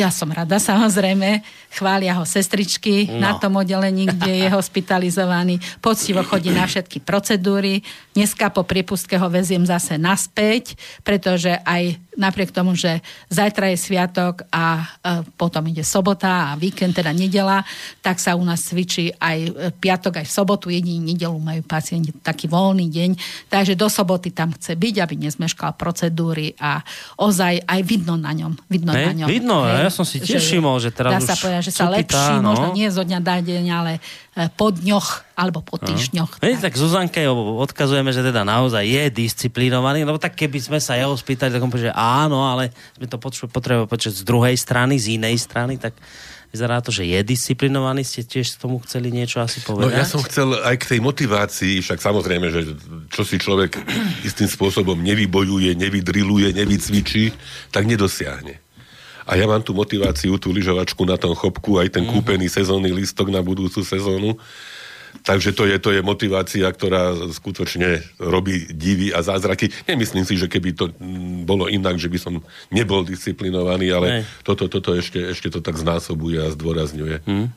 Speaker 2: ja som rada, samozrejme. Chvália ho sestričky no. na tom oddelení, kde je hospitalizovaný. Poctivo chodí na všetky procedúry. Dneska po priepustke ho veziem zase naspäť, pretože aj napriek tomu, že zajtra je sviatok a e, potom ide sobota a víkend, teda nedela, tak sa u nás cvičí aj e, piatok, aj v sobotu, jediný nedelu majú pacienti taký voľný deň, takže do soboty tam chce byť, aby nezmeškal procedúry a ozaj aj vidno na ňom. Vidno,
Speaker 1: hey,
Speaker 2: na ňom
Speaker 1: vidno hej, ja som si tiež všimol, že teraz
Speaker 2: dá sa povedať, že sa lepší, no? možno nie zo dňa na deň, ale e, po dňoch alebo po týždňoch.
Speaker 1: No. Tak. tak Zuzanke odkazujeme, že teda naozaj je disciplinovaný, lebo tak keby sme sa jeho spýtali, tak on povie, že áno, ale sme to potrebovali počať z druhej strany, z inej strany, tak vyzerá to, že je disciplinovaný. Ste tiež tomu chceli niečo asi povedať?
Speaker 3: No ja som chcel aj k tej motivácii, však samozrejme, že čo si človek istým spôsobom nevybojuje, nevydriluje, nevycvičí, tak nedosiahne. A ja mám tú motiváciu, tú lyžovačku na tom chopku, aj ten mm-hmm. kúpený sezónny listok na budúcu sezónu. Takže to je, to je motivácia, ktorá skutočne robí divy a zázraky. Nemyslím si, že keby to mm, bolo inak, že by som nebol disciplinovaný, ale toto, toto ešte, ešte to tak znásobuje a zdôrazňuje. Hmm.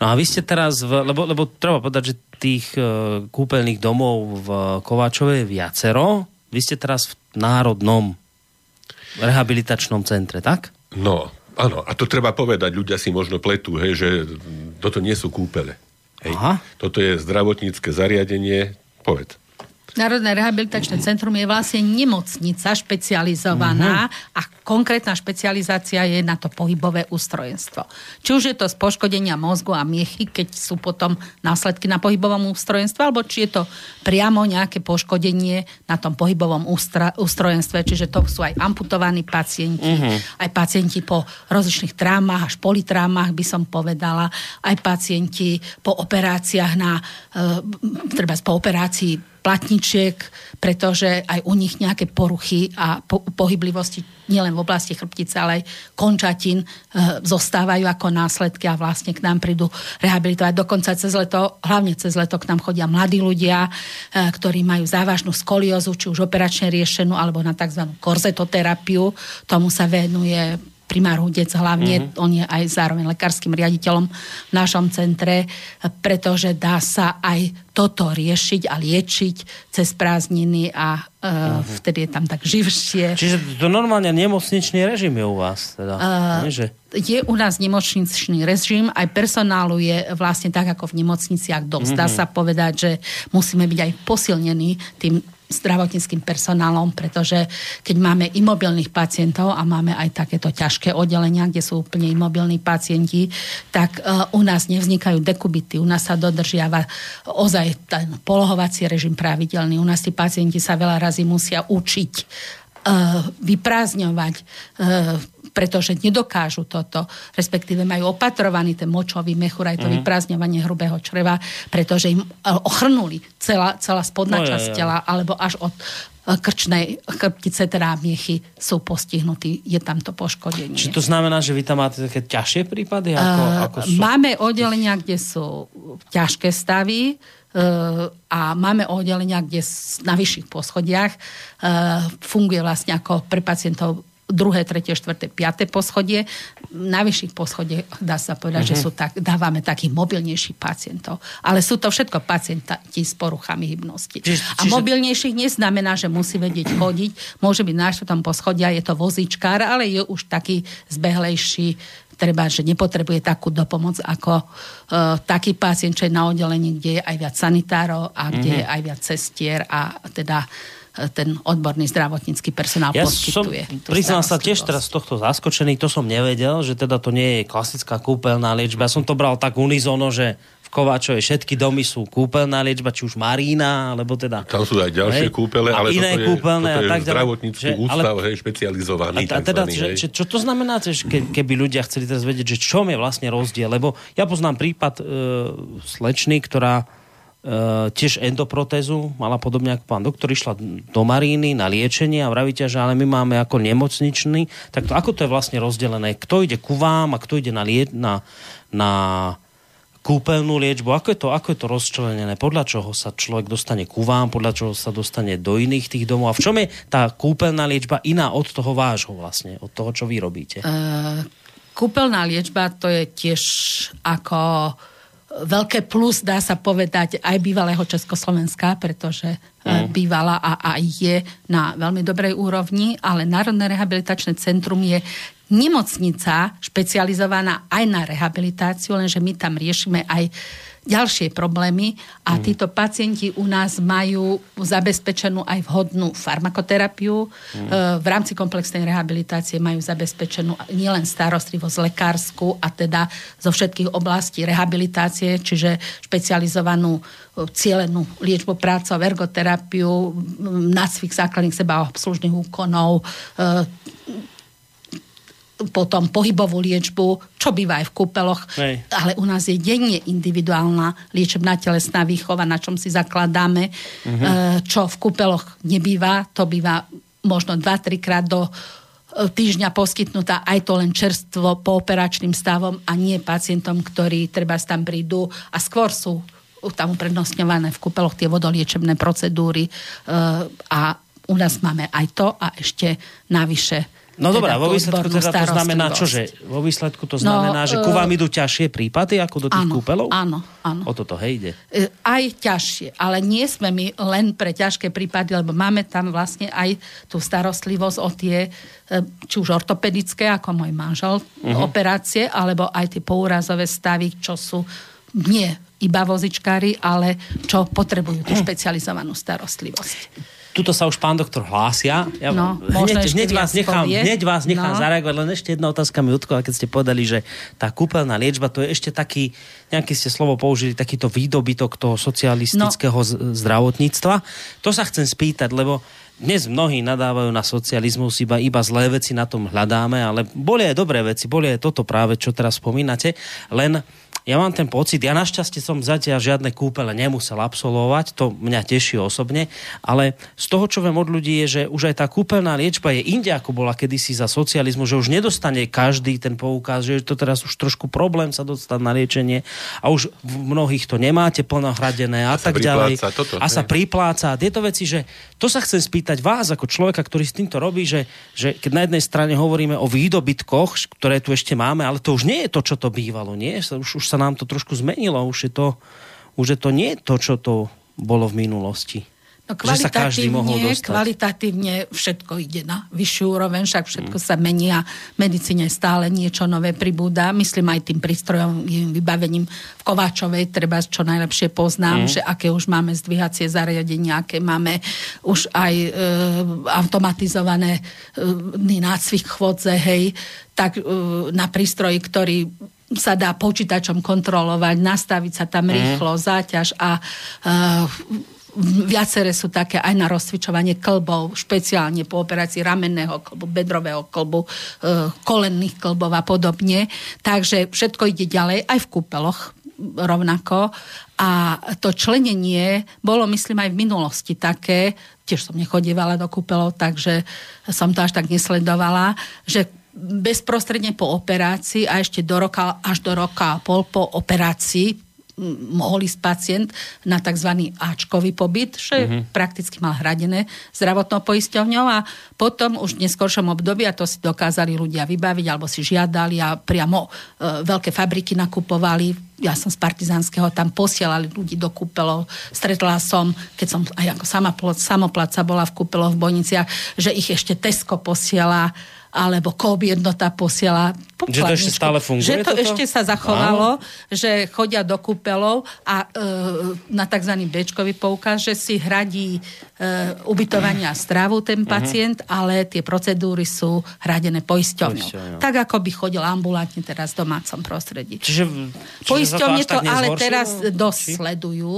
Speaker 1: No a vy ste teraz, v, lebo, lebo treba povedať, že tých uh, kúpeľných domov v Kováčove je viacero. Vy ste teraz v Národnom rehabilitačnom centre, tak?
Speaker 3: No, áno. A to treba povedať. Ľudia si možno pletú, hej, že toto nie sú kúpele. Hej. Aha. Toto je zdravotnícke zariadenie. Povedz.
Speaker 2: Národné rehabilitačné centrum je vlastne nemocnica špecializovaná uh-huh. a konkrétna špecializácia je na to pohybové ústrojenstvo. Či už je to z poškodenia mozgu a miechy, keď sú potom následky na pohybovom ústrojenstve, alebo či je to priamo nejaké poškodenie na tom pohybovom ústra, ústrojenstve, čiže to sú aj amputovaní pacienti, uh-huh. aj pacienti po rozličných trámach, až politrámach by som povedala, aj pacienti po operáciách na, e, treba po operácii platničiek, pretože aj u nich nejaké poruchy a po, pohyblivosti nielen v oblasti chrbtice, ale aj končatín e, zostávajú ako následky a vlastne k nám prídu rehabilitovať. Dokonca cez leto, hlavne cez leto k nám chodia mladí ľudia, e, ktorí majú závažnú skoliózu, či už operačne riešenú, alebo na tzv. korzetoterapiu. Tomu sa venuje primár Hudec hlavne, mm-hmm. on je aj zároveň lekárskym riaditeľom v našom centre, pretože dá sa aj toto riešiť a liečiť cez prázdniny a uh, mm-hmm. vtedy je tam tak živšie.
Speaker 1: Čiže to normálne nemocničný režim je u vás? Teda, uh,
Speaker 2: nie, že... Je u nás nemocničný režim, aj personálu je vlastne tak ako v nemocniciach dosť. Mm-hmm. Dá sa povedať, že musíme byť aj posilnení tým zdravotníckým personálom, pretože keď máme imobilných pacientov a máme aj takéto ťažké oddelenia, kde sú úplne imobilní pacienti, tak uh, u nás nevznikajú dekubity, u nás sa dodržiava ozaj ten polohovací režim pravidelný. U nás tí pacienti sa veľa razy musia učiť uh, vyprázdňovať uh, pretože nedokážu toto, respektíve majú opatrovaný ten močový mechúr, aj to mm-hmm. vyprázdňovanie hrubého čreva, pretože im e, ochrnuli celá, celá spodná no, časť tela, alebo až od e, krčnej chrbtice, teda miechy sú postihnutí, je tam to poškodenie.
Speaker 1: Či to znamená, že vy tam máte také ťažšie prípady? Ako, uh, ako sú?
Speaker 2: Máme oddelenia, kde sú ťažké stavy, uh, a máme oddelenia, kde na vyšších poschodiach uh, funguje vlastne ako pre pacientov druhé, tretie, štvrté, piaté poschodie. Na vyšších poschodiach dá sa povedať, uh-huh. že mhm. sú tak, dávame takých mobilnejších pacientov. Ale sú to všetko pacienti s poruchami hybnosti. Čiže, čiže... A mobilnejších neznamená, že musí vedieť chodiť. Môže byť na štvrtom poschodia, je to vozíčkár, ale je už taký zbehlejší treba, že nepotrebuje takú dopomoc ako uh, taký pacient, čo je na oddelení, kde je aj viac sanitárov a kde uh-huh. je aj viac cestier a teda ten odborný zdravotnícky personál
Speaker 1: Ja
Speaker 2: poskytuje.
Speaker 1: som, priznám sa tiež teraz z tohto zaskočený, to som nevedel, že teda to nie je klasická kúpeľná liečba. Ja som to bral tak unizono, že v Kováčovej všetky domy sú kúpeľná liečba, či už Marína, alebo teda...
Speaker 3: Tam sú aj ďalšie
Speaker 1: Hej.
Speaker 3: kúpele,
Speaker 1: A
Speaker 3: ale
Speaker 1: iné
Speaker 3: toto je,
Speaker 1: kúpeľné
Speaker 3: toto
Speaker 1: a
Speaker 3: je
Speaker 1: tak ďalej.
Speaker 3: zdravotnícky
Speaker 1: Že- ale-
Speaker 3: ústav, hej, špecializovaný.
Speaker 1: A, a teda,
Speaker 3: takzvaný,
Speaker 1: že,
Speaker 3: hej.
Speaker 1: že, čo to znamená, že ke, keby ľudia chceli teraz vedieť, že čom je vlastne rozdiel? Lebo ja poznám prípad e, slečny, ktorá e, tiež endoprotézu mala podobne ako pán doktor, išla do Maríny na liečenie a vravíte, že ale my máme ako nemocničný. Tak to, ako to je vlastne rozdelené? Kto ide ku vám a kto ide na, lie, na, na kúpeľnú liečbu? Ako je, to, ako je to rozčlenené? Podľa čoho sa človek dostane ku vám? Podľa čoho sa dostane do iných tých domov? A v čom je tá kúpeľná liečba iná od toho vášho vlastne? Od toho, čo vy robíte?
Speaker 2: Kúpeľná liečba to je tiež ako veľké plus, dá sa povedať, aj bývalého Československa, pretože mm. bývala a aj je na veľmi dobrej úrovni, ale Národné rehabilitačné centrum je nemocnica špecializovaná aj na rehabilitáciu, lenže my tam riešime aj ďalšie problémy a títo pacienti u nás majú zabezpečenú aj vhodnú farmakoterapiu. E, V rámci komplexnej rehabilitácie majú zabezpečenú nielen starostlivosť lekárskú a teda zo všetkých oblastí rehabilitácie, čiže špecializovanú e, cielenú liečbu prácov, ergoterapiu, nácvik základných seba obslužných úkonov, e, potom pohybovú liečbu, čo býva aj v kúpeloch,
Speaker 1: Hej.
Speaker 2: ale u nás je denne individuálna liečebná telesná výchova, na čom si zakladáme, uh-huh. čo v kúpeloch nebýva, to býva možno 2-3 krát do e, týždňa poskytnutá aj to len čerstvo po operačným stavom a nie pacientom, ktorí treba tam prídu a skôr sú tam uprednostňované v kúpeloch tie vodoliečebné procedúry e, a u nás máme aj to a ešte navyše
Speaker 1: No
Speaker 2: teda
Speaker 1: dobrá, vo výsledku teda to znamená,
Speaker 2: starostlivosť.
Speaker 1: čože? Vo výsledku to
Speaker 2: No,
Speaker 1: znamená, že ku
Speaker 2: e,
Speaker 1: vám idú ťažšie prípady ako do tých
Speaker 2: áno,
Speaker 1: kúpelov?
Speaker 2: áno, áno.
Speaker 1: O toto, hej, ide.
Speaker 2: E, aj ťažšie, ale nie sme my len pre ťažké prípady, lebo máme tam vlastne aj tú starostlivosť o tie, e, či už ortopedické, ako môj manžel, uh-huh. operácie, alebo aj tie pourazové stavy, čo sú nie iba vozičkári, ale čo potrebujú tú špecializovanú starostlivosť.
Speaker 1: Tuto sa už pán doktor hlásia. Ja
Speaker 2: No,
Speaker 1: hneď, hneď, vás nechám,
Speaker 2: povie.
Speaker 1: hneď vás nechám
Speaker 2: No.
Speaker 1: zareagovať, len ešte jedna otázka mi utkala, keď ste povedali, že tá kúpeľná liečba, to je ešte taký, nejaké ste slovo použili, takýto výdobytok toho socialistického no. zdravotníctva. To sa chcem spýtať, lebo dnes mnohí nadávajú na socializmus, iba, iba zlé veci na tom hľadáme, ale boli aj dobré veci, boli aj toto práve, čo teraz spomínate, len ja mám ten pocit, ja našťastie som zatiaľ žiadne kúpele nemusel absolvovať, to mňa teší osobne, ale z toho, čo viem od ľudí, je, že už aj tá kúpeľná liečba je inde, ako bola kedysi za socializmu, že už nedostane každý ten poukaz, že je to teraz už trošku problém sa dostať na liečenie a už v mnohých to nemáte plnohradené a,
Speaker 3: sa
Speaker 1: tak ďalej.
Speaker 3: toto,
Speaker 1: a sa pripláca. A tieto veci, že to sa chcem spýtať vás ako človeka, ktorý s týmto robí, že, že keď na jednej strane hovoríme o výdobytkoch, ktoré tu ešte máme, ale to už nie je to, čo to bývalo, nie? Už, už sa nám to trošku zmenilo, už je to, už je to nie to, čo to bolo v minulosti.
Speaker 2: No
Speaker 1: Že sa každý mohol
Speaker 2: kvalitatívne,
Speaker 1: dostať.
Speaker 2: kvalitatívne všetko ide na vyššiu úroveň, však všetko sa mení a medicíne stále niečo nové pribúda. Myslím aj tým prístrojom, vybavením v Kováčovej, treba čo najlepšie poznám, že aké už máme zdvíhacie zariadenia, aké máme už aj e, automatizované e, nácvik chvodze, hej, tak e, na prístroji, ktorý sa dá počítačom kontrolovať, nastaviť sa tam rýchlo, záťaž a e, viaceré sú také aj na rozcvičovanie klbov, špeciálne po operácii ramenného klbu, bedrového klbu, e, kolenných klbov a podobne. Takže všetko ide ďalej, aj v kúpeloch rovnako. A to členenie bolo, myslím, aj v minulosti také, tiež som nechodievala do kúpelov, takže som to až tak nesledovala, že bezprostredne po operácii a ešte do roka, až do roka a pol po operácii mohol ísť pacient na tzv. Ačkový pobyt, že mm-hmm. prakticky mal hradené zdravotnou poisťovňou a potom už v neskoršom období, a to si dokázali ľudia vybaviť, alebo si žiadali a priamo e, veľké fabriky nakupovali. Ja som z Partizánskeho, tam posielali ľudí do kúpelov. Stretla som, keď som aj ako samopl- samoplaca bola v kúpeloch v Bojniciach, že ich ešte Tesco posiela alebo Coop jednota posiela pokladničku.
Speaker 1: Že to ešte stále funguje
Speaker 2: Že to
Speaker 1: toto?
Speaker 2: ešte sa zachovalo, že chodia do kúpelov a e, na tzv. Bčkový poukaz, že si hradí e, ubytovanie a stravu ten
Speaker 1: Mhm.
Speaker 2: pacient, ale tie procedúry sú hradené poisťovňou.
Speaker 1: Poisťovňou.
Speaker 2: Tak ako by chodil ambulantne teraz v domácom prostredí.
Speaker 1: Čiže, čiže
Speaker 2: Poisťovne to,
Speaker 1: tak
Speaker 2: ale teraz dosť
Speaker 1: Či?
Speaker 2: sledujú.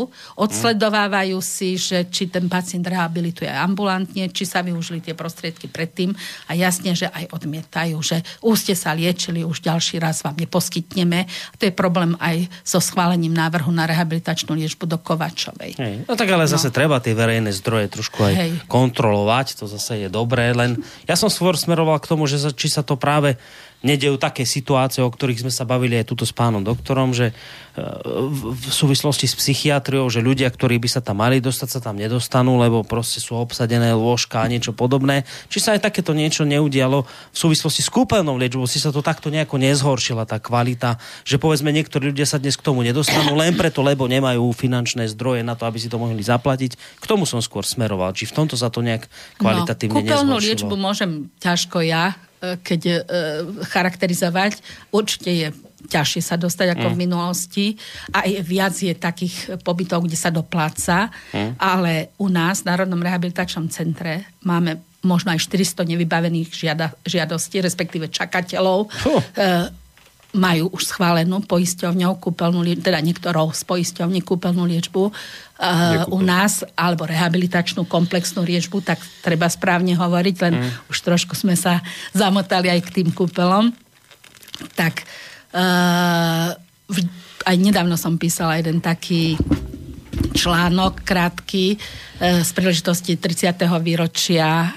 Speaker 2: Odsledovávajú si, že či ten pacient rehabilituje ambulantne, či sa využili tie prostriedky predtým a jasne, že aj odmietajú, že už ste sa liečili, už ďalší raz vám neposkytneme. A to je problém aj so schválením návrhu na rehabilitačnú liečbu do Kovačovej.
Speaker 1: Hej. No tak ale zase treba tie verejné zdroje trošku aj
Speaker 2: Hej.
Speaker 1: kontrolovať, to zase je dobré, len ja som skôr smeroval k tomu, že sa, či sa to práve nedejú také situácie, o ktorých sme sa bavili aj tuto s pánom doktorom, že e, v, súvislosti s psychiatriou, že ľudia, ktorí by sa tam mali dostať, sa tam nedostanú, lebo proste sú obsadené lôžka a niečo podobné. Či sa aj takéto niečo neudialo v súvislosti s kúpeľnou liečbou, si sa to takto nejako nezhoršila tá kvalita, že povedzme niektorí ľudia sa dnes k tomu nedostanú len preto, lebo nemajú finančné zdroje na to, aby si to mohli zaplatiť. K tomu som skôr smeroval. Či v tomto sa to nejak kvalitatívne
Speaker 2: no,
Speaker 1: nezhoršilo.
Speaker 2: liečbu môžem ťažko ja, keď e, charakterizovať. Určite je ťažšie sa dostať ako mm. v minulosti a je, viac je takých pobytov, kde sa dopláca, mm. ale u nás v Národnom rehabilitačnom centre máme možno aj 400 nevybavených žiada, žiadostí, respektíve čakateľov.
Speaker 1: Fú.
Speaker 2: E, majú už schválenú poisťovňou kúpeľnú liečbu, teda niektorou z poisťovní kúpeľnú liečbu uh, u nás, alebo rehabilitačnú komplexnú liečbu, tak treba správne hovoriť, len mm. už trošku sme sa zamotali aj k tým kúpelom. Tak uh, aj nedávno som písala jeden taký článok krátky e, z príležitosti 30. výročia e,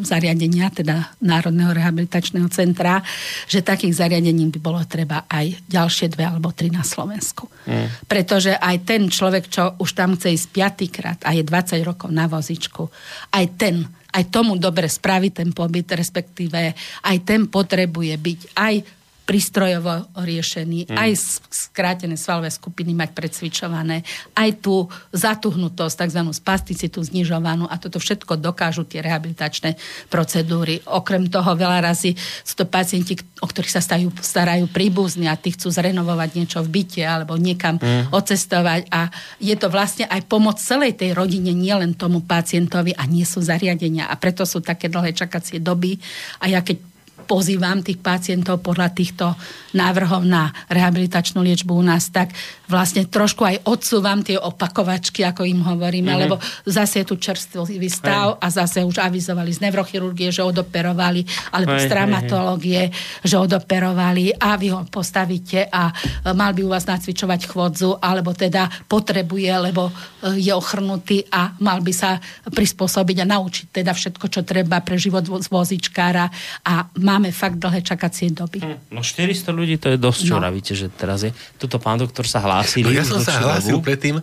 Speaker 2: zariadenia, teda Národného rehabilitačného centra, že takých zariadení by bolo treba aj ďalšie dve alebo tri na Slovensku. Mm. Pretože aj ten človek, čo už tam chce ísť piatýkrát a je 20 rokov na vozičku, aj ten, aj tomu dobre spraví ten pobyt, respektíve aj ten potrebuje byť aj prístrojovo riešený, mm. aj skrátené svalové skupiny mať precvičované, aj tú zatuhnutosť, tzv. spasticitu znižovanú a toto všetko dokážu tie rehabilitačné procedúry. Okrem toho veľa razy sú to pacienti, o ktorých sa starajú, starajú príbuzní a tí chcú zrenovovať niečo v byte alebo niekam mm. odcestovať a je to vlastne aj pomoc celej tej rodine, nielen tomu pacientovi a nie sú zariadenia a preto sú také dlhé čakacie doby a ja keď pozývam tých pacientov podľa týchto návrhov na rehabilitačnú liečbu u nás, tak vlastne trošku aj odsúvam tie opakovačky, ako im hovoríme, mm-hmm. lebo zase je tu čerstvý stav a zase už avizovali z neurochirurgie, že odoperovali, alebo
Speaker 1: Hej,
Speaker 2: z traumatológie, že odoperovali a vy ho postavíte a e, mal by u vás nacvičovať chvodzu, alebo teda potrebuje, lebo e, je ochrnutý a mal by sa prispôsobiť a naučiť teda všetko, čo treba pre život vozičkára. A máme fakt dlhé čakacie doby.
Speaker 1: No 400 ľudí to je dosť, čo
Speaker 2: No.
Speaker 1: vravíte, že teraz je. Tuto pán doktor sa hlásil.
Speaker 3: No ja som sa hlásil predtým e,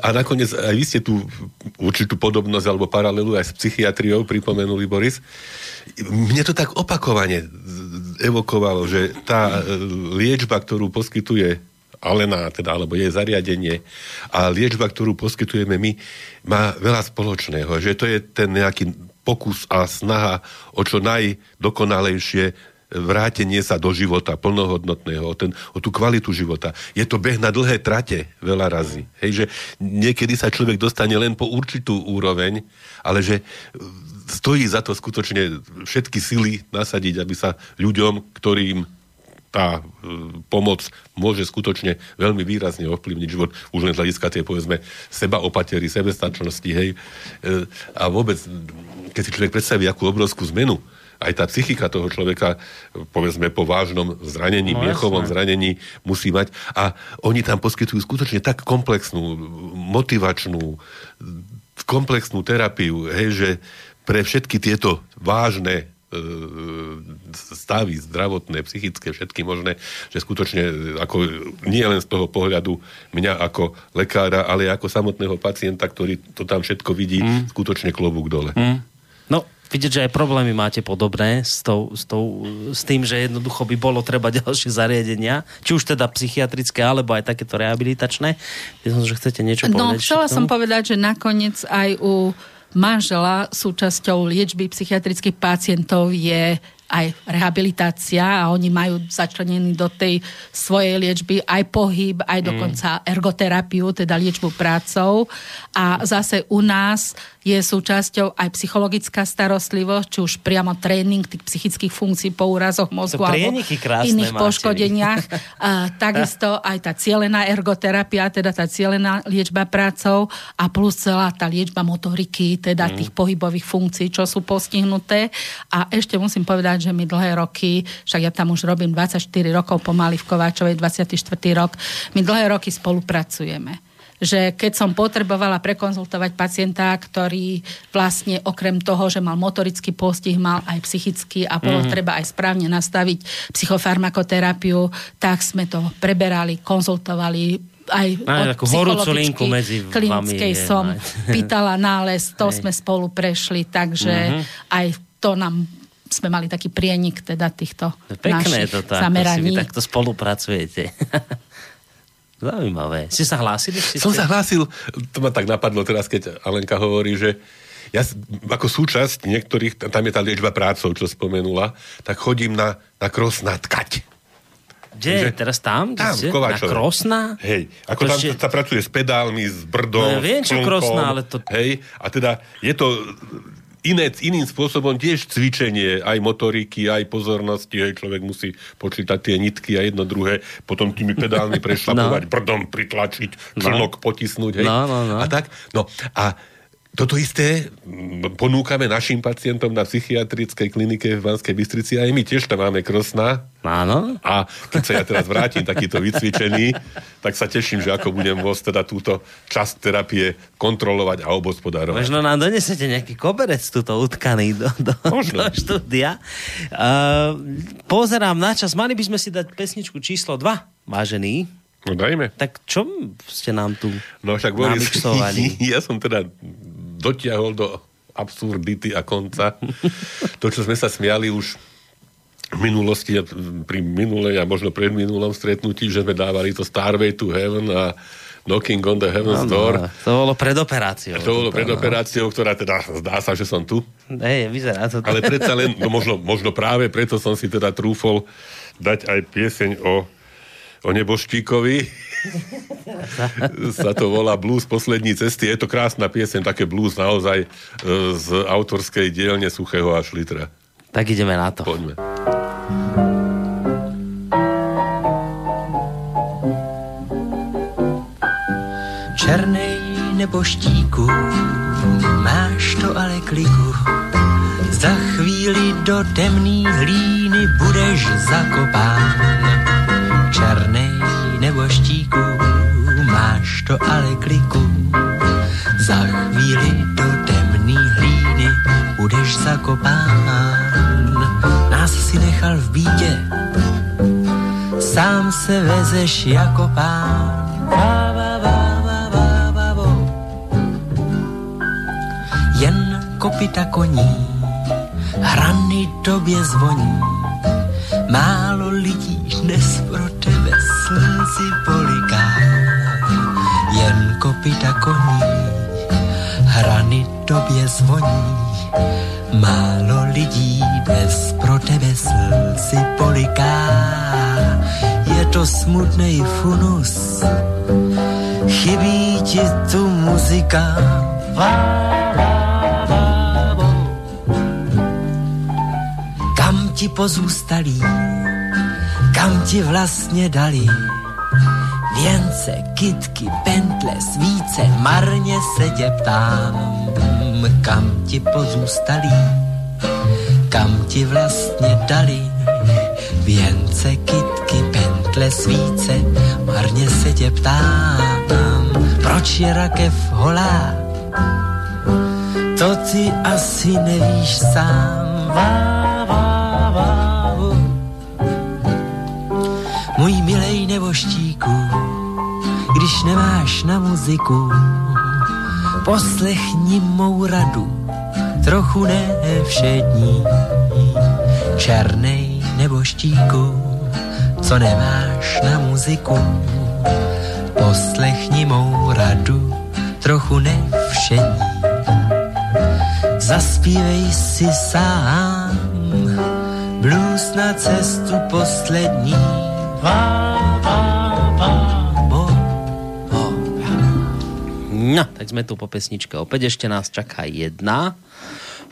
Speaker 3: a nakoniec aj vy ste tu určitú podobnosť alebo paralelu aj s psychiatriou pripomenuli, Boris. Mne to tak opakovane evokovalo, že tá e, liečba, ktorú poskytuje Alena, teda, alebo jej zariadenie a liečba, ktorú poskytujeme my, má veľa spoločného. Že to je ten nejaký pokus a snaha o čo najdokonalejšie vrátenie sa do života plnohodnotného, o, ten, o tú kvalitu života. Je to beh na dlhé trate veľa razy. Hej, že niekedy sa človek dostane len po určitú úroveň, ale že stojí za to skutočne všetky sily nasadiť, aby sa ľuďom, ktorým tá e, pomoc môže skutočne veľmi výrazne ovplyvniť život, už len z hľadiska tej, povedzme, seba opatery, sebestačnosti, hej. E, a vôbec, keď si človek predstaví, akú obrovskú zmenu aj tá psychika toho človeka, povedzme, po vážnom zranení,
Speaker 1: No,
Speaker 3: miechovom
Speaker 1: jasné.
Speaker 3: zranení musí mať. A oni tam poskytujú skutočne tak komplexnú, motivačnú, komplexnú terapiu, hej, že pre všetky tieto vážne stavy zdravotné, psychické, všetky možné, že skutočne e, ako nie len z toho pohľadu mňa ako lekára, ale ako samotného pacienta, ktorý to tam všetko vidí, mm. skutočne klobúk dole. Mm.
Speaker 1: No, vidieť, že aj problémy máte podobné s, tou, s, tou, s tým, že jednoducho by bolo treba ďalšie zariadenia, či už teda psychiatrické, alebo aj takéto rehabilitačné. Myslím, že chcete niečo
Speaker 2: No,
Speaker 1: povedať.
Speaker 2: chcela
Speaker 1: ešte k
Speaker 2: som povedať, že nakoniec aj u manžela súčasťou liečby psychiatrických pacientov je aj rehabilitácia a oni majú začlenený do tej svojej liečby aj pohyb, aj dokonca mm. ergoterapiu, teda liečbu prácou. A zase u nás je súčasťou aj psychologická starostlivosť, či už priamo tréning tých psychických funkcií po úrazoch mozgu alebo iných máte. poškodeniach. A, takisto aj tá cielená ergoterapia, teda tá cielená liečba prácou a plus celá tá liečba motoriky, teda mm. tých pohybových funkcií, čo sú postihnuté. A ešte musím povedať, že my dlhé roky, však ja tam už robím 24 rokov pomaly v Kováčovej, 24. rok, my dlhé roky spolupracujeme že keď som potrebovala prekonzultovať pacienta, ktorý vlastne okrem toho, že mal motorický postih, mal aj psychický a bolo mm-hmm. treba aj správne nastaviť psychofarmakoterapiu, tak sme to preberali, konzultovali, aj
Speaker 1: aj od horúcu linku medzi
Speaker 2: klinickej vami som mať. pýtala nález, to Hej. sme spolu prešli, takže mm-hmm. aj to nám sme mali taký prienik teda týchto Pekné našich to tak, zameraní.
Speaker 1: vy takto spolupracujete. Zaujímavé. Ste sa hlásili?
Speaker 3: Ste Som sa hlásil, to ma tak napadlo teraz, keď Alenka hovorí, že ja ako súčasť niektorých, tam je tá liečba prácov, čo spomenula, tak chodím na, na kros na tkať.
Speaker 1: Kde? Že, teraz tam?
Speaker 3: Tam,
Speaker 1: v
Speaker 3: Na
Speaker 1: Krosna?
Speaker 3: Hej, ako to tam že... sa pracuje s pedálmi, s brdou,
Speaker 1: no, ja viem, čo Krosna, ale to...
Speaker 3: Hej, a teda je to iné, iným spôsobom tiež cvičenie, aj motoriky, aj pozornosti, aj človek musí počítať tie nitky a jedno druhé, potom tými pedálmi prešlapovať, no. brdom pritlačiť, člnok no. potisnúť, hej.
Speaker 1: No, no, no.
Speaker 3: A tak, no a toto isté ponúkame našim pacientom na psychiatrickej klinike v Banskej Bystrici. Aj my tiež tam máme krosná.
Speaker 1: Áno.
Speaker 3: A keď sa ja teraz vrátim takýto vycvičený, tak sa teším, že ako budem môcť teda túto časť terapie kontrolovať a obospodárovať.
Speaker 1: Možno nám donesete nejaký koberec túto utkaný do, do, Možno. do štúdia. Uh, pozerám na čas. Mali by sme si dať pesničku číslo 2, vážený.
Speaker 3: No dajme.
Speaker 1: Tak čo ste nám tu
Speaker 3: No však Boris, ja som teda dotiahol do absurdity a konca. To, čo sme sa smiali už v minulosti, pri minulej a možno predminulom stretnutí, že sme dávali to Starway to Heaven a Knocking on the Heaven's no, Door.
Speaker 1: To bolo pred operáciou.
Speaker 3: To bolo pred operáciou, ktorá teda zdá sa, že som tu.
Speaker 1: Hej, vyzerá to.
Speaker 3: Ale predsa len, no možno, možno práve preto som si teda trúfol dať aj pieseň o o neboštíkovi. sa to volá Blues poslední cesty. Je to krásna piesen, také blues naozaj e, z autorskej dielne Suchého a Šlitra.
Speaker 1: Tak ideme na to.
Speaker 3: Poďme.
Speaker 6: Černej neboštíku, máš to ale kliku, za chvíli do temný hlíny budeš zakopán černej neboštíku, máš to ale kliku. Za chvíli do temný hlíny budeš zakopán. Nás si nechal v bídě, sám se vezeš jako pán. Jen kopita koní, hrany tobě zvoní, málo lidí dnes pro tebe slzy poliká. Jen kopita koní, hrany tobě zvoní. Málo lidí dnes pro tebe slzy poliká. Je to smutný funus, chybí ti tu muzika. Kam ti pozůstalí kam ti vlastně dali. Věnce, kitky, pentle, svíce, marně se tě ptám, kam ti pozůstalí, kam ti vlastně dali. Věnce, kitky, pentle, svíce, marně se tě ptám, proč je rakev holá, to ty asi nevíš sám. Vá, Můj milej neboštíku, když nemáš na muziku, poslechni mou radu, trochu nevšední. Černej neboštíku, co nemáš na muziku, poslechni mou radu, trochu nevšední. Zaspívej si sám, čas na cestu poslední.
Speaker 1: No, tak sme tu po pesničke. Opäť ešte nás čaká jedna.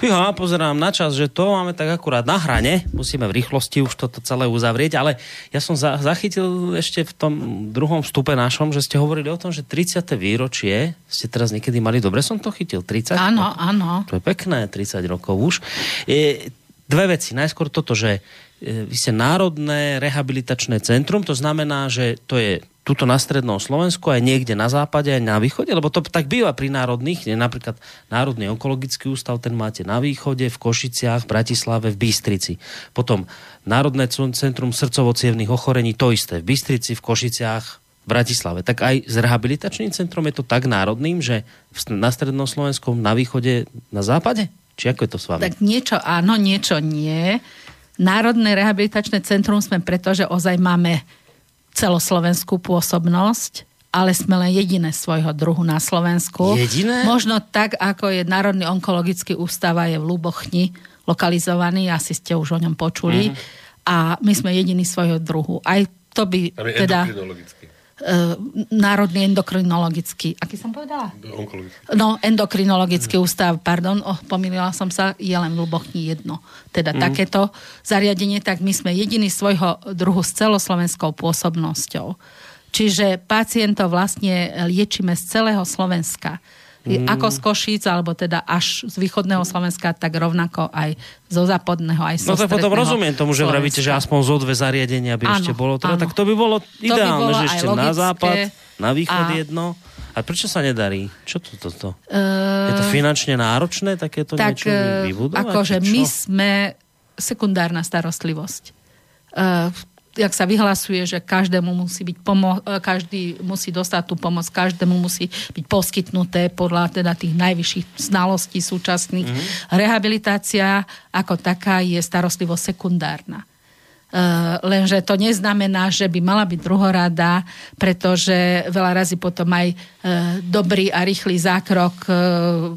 Speaker 1: Fíha, pozerám na čas, že to máme tak akurát na hrane. Musíme v rýchlosti už toto celé uzavrieť, ale ja som za, zachytil ešte v tom druhom vstupe našom, že ste hovorili o tom, že 30. výročie ste teraz niekedy mali, dobre som to chytil, 30?
Speaker 2: Áno, áno.
Speaker 1: To je pekné, 30 rokov už. Je, dve veci. Najskôr toto, že e, vy ste Národné rehabilitačné centrum, to znamená, že to je tuto na strednom Slovensku, aj niekde na západe, aj na východe, lebo to tak býva pri národných, nie? napríklad Národný onkologický ústav, ten máte na východe, v Košiciach, v Bratislave, v Bystrici. Potom Národné centrum srdcovo ochorení, to isté, v Bystrici, v Košiciach, v Bratislave. Tak aj s rehabilitačným centrom je to tak národným, že na strednom Slovensku, na východe, na západe? Či ako je to s vami?
Speaker 2: Tak niečo áno, niečo nie. Národné rehabilitačné centrum sme preto, že ozaj máme celoslovenskú pôsobnosť, ale sme len jediné svojho druhu na Slovensku.
Speaker 1: Jediné?
Speaker 2: Možno tak, ako je Národný onkologický ústav a je v Lubochni lokalizovaný, asi ste už o ňom počuli. Mm-hmm. A my sme jediní svojho druhu. Aj to by
Speaker 3: Tam
Speaker 2: teda...
Speaker 3: endokrinologický.
Speaker 2: Uh, Národný endokrinologický. Aký som povedala?
Speaker 3: Onkologický.
Speaker 2: No, endokrinologický mm. ústav, pardon, oh, pomýlila som sa, je len v Lubochni jedno. Teda mm. takéto zariadenie, tak my sme jediný svojho druhu s celoslovenskou pôsobnosťou. Čiže pacientov vlastne liečíme z celého Slovenska. Mm. Ako z Košíc, alebo teda až z východného Slovenska, tak rovnako aj zo západného, aj zo
Speaker 1: No tak potom rozumiem tomu, že
Speaker 2: Slovenska.
Speaker 1: vravíte, že aspoň zo dve zariadenia by
Speaker 2: Áno,
Speaker 1: ešte bolo. Teda,
Speaker 2: áno.
Speaker 1: tak to by bolo ideálne,
Speaker 2: bolo
Speaker 1: že ešte na
Speaker 2: logické.
Speaker 1: západ, na východ
Speaker 2: A-
Speaker 1: jedno. A prečo sa nedarí? Čo to toto?
Speaker 2: Eh,
Speaker 1: Je to finančne náročné takéto
Speaker 2: tak
Speaker 1: niečo
Speaker 2: eh,
Speaker 1: vybudovať?
Speaker 2: akože my sme sekundárna starostlivosť. Uh, jak sa vyhlasuje, že každému musí byť pomo- eh, každý musí dostať tú pomoc, každému musí byť poskytnuté podľa teda tých najvyšších znalostí súčasných.
Speaker 1: Mhm.
Speaker 2: Mm-hmm. Rehabilitácia ako taká je starostlivosť sekundárna. Uh, lenže to neznamená, že by mala byť druhorada, pretože veľa razy potom aj dobrý a rýchly zákrok uh,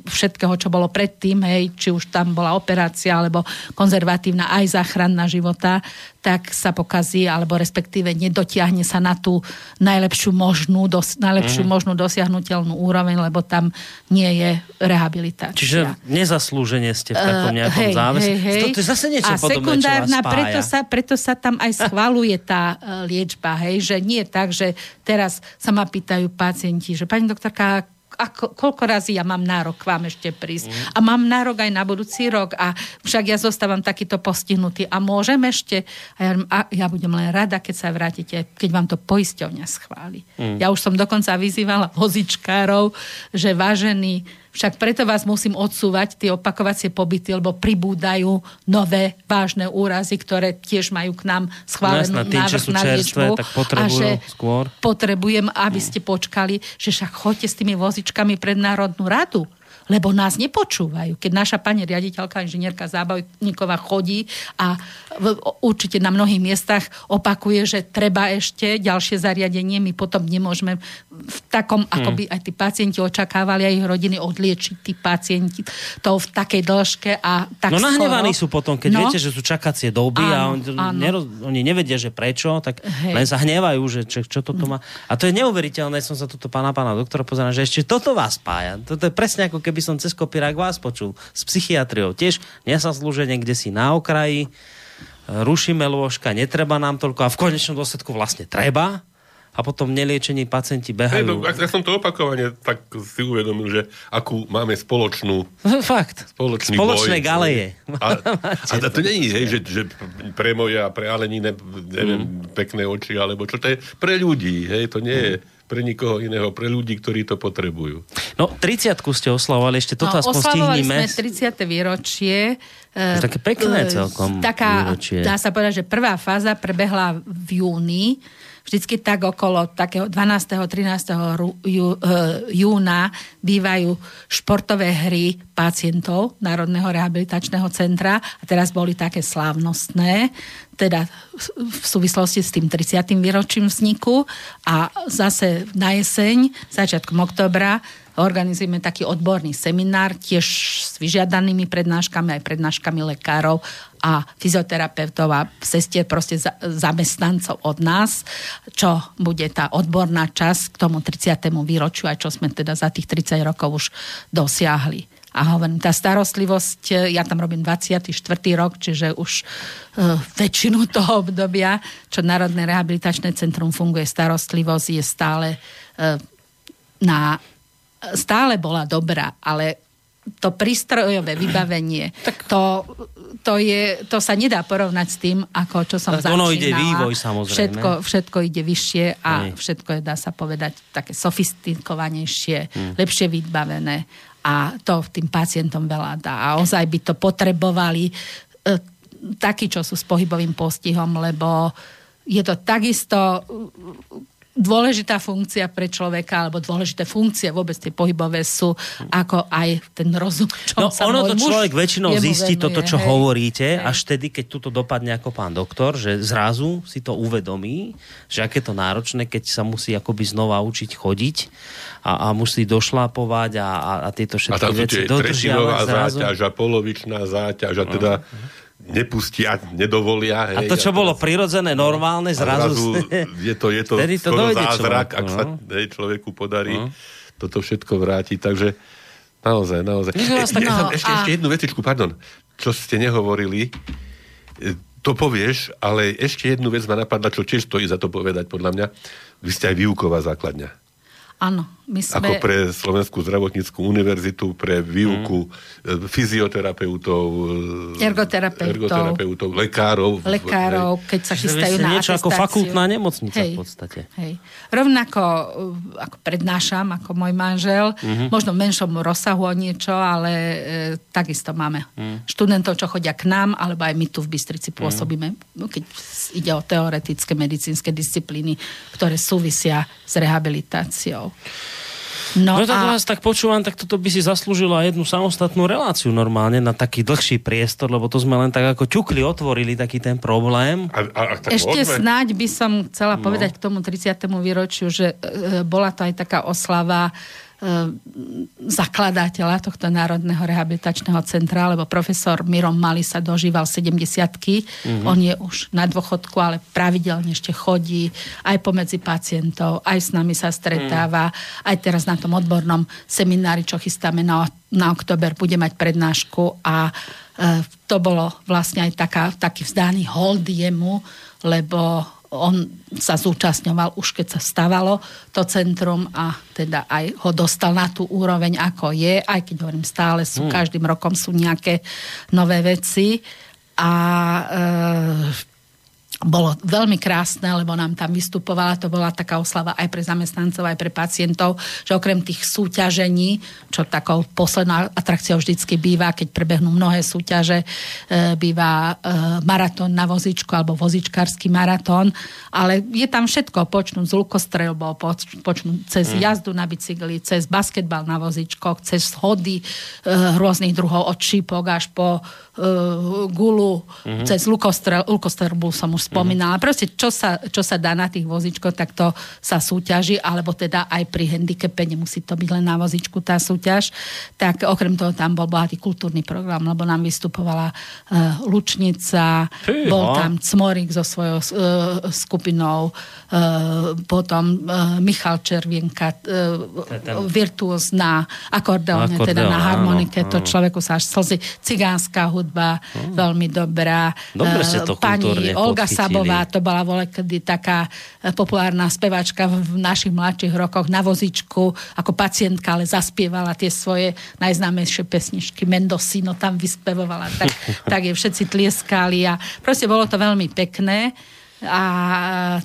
Speaker 2: všetkého, čo bolo predtým, hej, či už tam bola operácia, alebo konzervatívna aj záchranná života, tak sa pokazí, alebo respektíve nedotiahne sa na tú najlepšiu možnú, dos, najlepšiu mm. možnú dosiahnutelnú úroveň, lebo tam nie je rehabilitácia.
Speaker 1: Čiže nezaslúžene ste v takom
Speaker 2: Eh,
Speaker 1: nejakom
Speaker 2: hej,
Speaker 1: záväzku.
Speaker 2: hej, hej.
Speaker 1: To, to je zase niečo
Speaker 2: a
Speaker 1: podobné,
Speaker 2: sekundárna, preto sa, preto sa tam aj schvaluje tá liečba, hej, že nie tak, že teraz sa ma pýtajú pacienti, že pani doktorka, ako, koľko razy ja mám nárok k vám ešte prísť. Mm. A mám nárok aj na budúci rok a však ja zostávam takýto postihnutý a môžem ešte. A ja, a ja budem len rada, keď sa vrátite, keď vám to poisťovňa schváli. Mm. Ja už som dokonca vyzývala vozičkárov, že vážení, však preto vás musím odsúvať tie opakovacie pobyty, lebo pribúdajú nové vážne úrazy, ktoré tiež majú k nám schválenú
Speaker 1: No jasné, tým,
Speaker 2: návrh na liečbu. a že
Speaker 1: skôr.
Speaker 2: potrebujem, aby ste počkali, že však chodte s tými vozičkami pred Národnú radu lebo nás nepočúvajú. Keď naša pani riaditeľka, inžinierka Zábavníková chodí a v, určite na mnohých miestach opakuje, že treba ešte ďalšie zariadenie, my potom nemôžeme v takom,
Speaker 1: Hmm.
Speaker 2: ako by aj tí pacienti očakávali, aj ich rodiny odliečiť tí pacienti to v takej dĺžke a tak
Speaker 1: No nahnevaní
Speaker 2: skoro.
Speaker 1: sú potom, keď
Speaker 2: No.
Speaker 1: viete, že sú čakacie doby a
Speaker 2: Áno,
Speaker 1: on,
Speaker 2: áno.
Speaker 1: neroz, oni nevedia, že prečo, tak
Speaker 2: Hej.
Speaker 1: len sa hnevajú, že čo, čo toto má. A to je neuveriteľné, som sa toto pána pána doktora pozeral, že ešte toto vás spája. Toto je presne ako keby som cez kopírák vás počul s psychiatriou. Tiež nesaslúženie, kde si na okraji, rušíme lôžka, netreba nám toľko a v konečnom dôsledku vlastne treba a potom neliečení pacienti behajú.
Speaker 3: no, ak, ja som to opakovane tak si uvedomil, že akú máme spoločnú
Speaker 1: Fakt.
Speaker 3: spoločný
Speaker 1: Spoločné
Speaker 3: boj.
Speaker 1: galeje.
Speaker 3: A, a to nie je, že, že pre moje a pre Alenine neviem,
Speaker 1: Mm.
Speaker 3: pekné oči, alebo čo to je pre ľudí, hej, to nie je pre nikoho iného, pre ľudí, ktorí to potrebujú.
Speaker 1: No, 30 ste oslavovali, ešte toto
Speaker 2: no,
Speaker 1: aspoň
Speaker 2: oslavovali
Speaker 1: stihníme.
Speaker 2: sme 30. výročie.
Speaker 1: To je také pekné
Speaker 2: E,
Speaker 1: celkom
Speaker 2: Taká,
Speaker 1: výročie.
Speaker 2: dá sa povedať, že prvá fáza prebehla v júni. Vždycky tak okolo takého 12. 13. Ru, jú, e, júna bývajú športové hry pacientov Národného rehabilitačného centra a teraz boli také slávnostné, teda v súvislosti s tým 30. výročím vzniku a zase na jeseň, začiatkom oktobra organizujeme taký odborný seminár, tiež s vyžiadanými prednáškami, aj prednáškami lekárov a fyzioterapeutov a sestier proste za, zamestnancov od nás, čo bude tá odborná časť k tomu 30. výročiu a čo sme teda za tých 30 rokov už dosiahli. A hovorím, tá starostlivosť, ja tam robím 24. rok, čiže už uh, väčšinu toho obdobia, čo Národné rehabilitačné centrum funguje, starostlivosť je stále uh, na stále bola dobrá, ale to prístrojové vybavenie, to, to, je, to sa nedá porovnať s tým, ako čo som
Speaker 1: Tak
Speaker 2: začínala.
Speaker 1: ono ide vývoj, samozrejme.
Speaker 2: Všetko, všetko ide vyššie a
Speaker 1: Hej.
Speaker 2: všetko je, dá sa povedať, také sofistikovanejšie,
Speaker 1: Hm.
Speaker 2: lepšie vybavené a to tým pacientom veľa dá. A ozaj by to potrebovali e, takí, čo sú s pohybovým postihom, lebo je to takisto dôležitá funkcia pre človeka, alebo dôležité funkcie vôbec tie pohybové sú, ako aj ten rozum,
Speaker 1: No
Speaker 2: sa
Speaker 1: ono
Speaker 2: môj
Speaker 1: to
Speaker 2: muž
Speaker 1: človek väčšinou zistí
Speaker 2: venuje,
Speaker 1: toto, čo
Speaker 2: hej.
Speaker 1: hovoríte,
Speaker 2: Hej.
Speaker 1: až vtedy, keď tuto dopadne ako pán doktor, že zrazu si to uvedomí, že aké to náročné, keď sa musí akoby znova učiť chodiť a, a musí došlapovať a, a, a tieto
Speaker 3: A
Speaker 1: všetky
Speaker 3: tam sú
Speaker 1: veci
Speaker 3: tie
Speaker 1: dodržiavať zrazu.
Speaker 3: záťaž a polovičná záťaž a teda nepustia, nedovolia.
Speaker 1: A
Speaker 3: Hej,
Speaker 1: to, čo
Speaker 3: teraz-
Speaker 1: bolo prirodzené, normálne,
Speaker 3: a
Speaker 1: zrazu...
Speaker 3: je to, je to
Speaker 1: to
Speaker 3: skoro zázrak,
Speaker 1: človeku,
Speaker 3: ak sa
Speaker 1: no.
Speaker 3: hej, človeku podarí toto všetko vrátiť. Takže naozaj, naozaj.
Speaker 1: Tak-
Speaker 3: ja
Speaker 2: No,
Speaker 3: ešte,
Speaker 2: a-
Speaker 3: ešte jednu vecičku, pardon, čo ste nehovorili. E, To povieš, ale ešte jednu vec ma napadla, čo tiež stojí za to povedať, podľa mňa. Vy ste aj výuková základňa.
Speaker 2: Áno, my sme...
Speaker 3: Ako pre Slovenskú zdravotníckú univerzitu, pre výuku mm. fyzioterapeutov, e,
Speaker 2: Ergoterapeutov.
Speaker 3: ergoterapeutov, lekárov.
Speaker 2: lekárov, keď sa chystajú na
Speaker 1: niečo ako
Speaker 2: atestáciu.
Speaker 1: fakultná nemocnica
Speaker 2: Hej,
Speaker 1: v podstate.
Speaker 2: Hej. Rovnako uh, ako prednášam, ako môj manžel,
Speaker 1: Mhm.
Speaker 2: možno v menšom rozsahu o niečo, ale e, takisto máme
Speaker 1: Mhm.
Speaker 2: študentov, čo chodia k nám, alebo aj my tu v Bystrici pôsobíme, no, keď ide o teoretické medicínske disciplíny, ktoré súvisia s rehabilitáciou. No,
Speaker 1: No tak
Speaker 2: a...
Speaker 1: vás tak počúvam, tak toto by si zaslúžilo aj jednu samostatnú reláciu normálne na taký dlhší priestor, lebo to sme len tak ako ťukli, otvorili taký ten problém.
Speaker 3: A, a, a tak
Speaker 2: Ešte
Speaker 3: môžeme?
Speaker 2: snáď by som
Speaker 1: No.
Speaker 2: chcela povedať k tomu 30. výročiu, že e, bola to aj taká oslava e, zakladateľa tohto Národného rehabilitačného centra, lebo profesor Mirom Mali sa dožíval 70
Speaker 1: Mhm.
Speaker 2: On je už na dôchodku, ale pravidelne ešte chodí aj pomedzi pacientov, aj s nami sa stretáva.
Speaker 1: Mhm.
Speaker 2: Aj teraz na tom odbornom seminári, čo chystáme na, na oktober, bude mať prednášku a e, to bolo vlastne aj taká, taký vzdaný hold jemu, lebo on sa zúčastňoval už keď sa stavalo to centrum a teda aj ho dostal na tú úroveň, ako je, aj keď hovorím stále sú, každým rokom sú nejaké nové veci. A e, bolo veľmi krásne, lebo nám tam vystupovala, to bola taká oslava aj pre zamestnancov, aj pre pacientov, že okrem tých súťažení, čo takou poslednou atrakciou vždycky býva, keď prebehnú mnohé súťaže, e, býva e, maratón na vozičku alebo vozičkársky maratón, ale je tam všetko, počnú z lukostrelbou, poč, počnú cez jazdu na bicykli, cez basketbal na vozičkoch, cez schody e, rôznych druhov od šípok až po gulu, cez lukostrel, lukostrelbu som už spomínala. Proste, čo sa, čo sa dá na tých vozičkoch, tak to sa súťaží, alebo teda aj pri handicape, nemusí to byť len na vozičku tá súťaž. Tak okrem toho tam bol bohatý kultúrny program, lebo nám vystupovala uh, Lučnica,
Speaker 1: Fíha.
Speaker 2: bol tam Cmorik so svojou uh, skupinou, uh, potom uh, Michal Červienka, uh, virtuós na akordeóne, teda na harmonike,
Speaker 1: áno,
Speaker 2: to človeku sa až slzy. Cigánska hudba, veľmi dobrá.
Speaker 1: Dobre ste to
Speaker 2: Pani Olga. Sabová, to bola volekedy taká eh, populárna speváčka v našich mladších rokoch na vozičku, ako pacientka, ale zaspievala tie svoje najznámejšie pesničky. Mendocino tam vyspevovala, tak, tak je všetci tlieskali a proste bolo to veľmi pekné a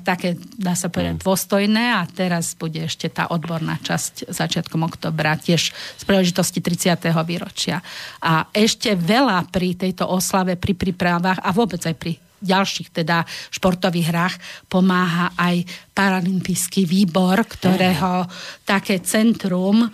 Speaker 2: také, dá sa povedať,
Speaker 1: Mm.
Speaker 2: dôstojné a teraz bude ešte tá odborná časť začiatkom oktobra, tiež z príležitosti 30. výročia. A ešte veľa pri tejto oslave, pri prípravách a vôbec aj pri ďalších teda športových hrách pomáha aj Paralympijský výbor, ktorého také centrum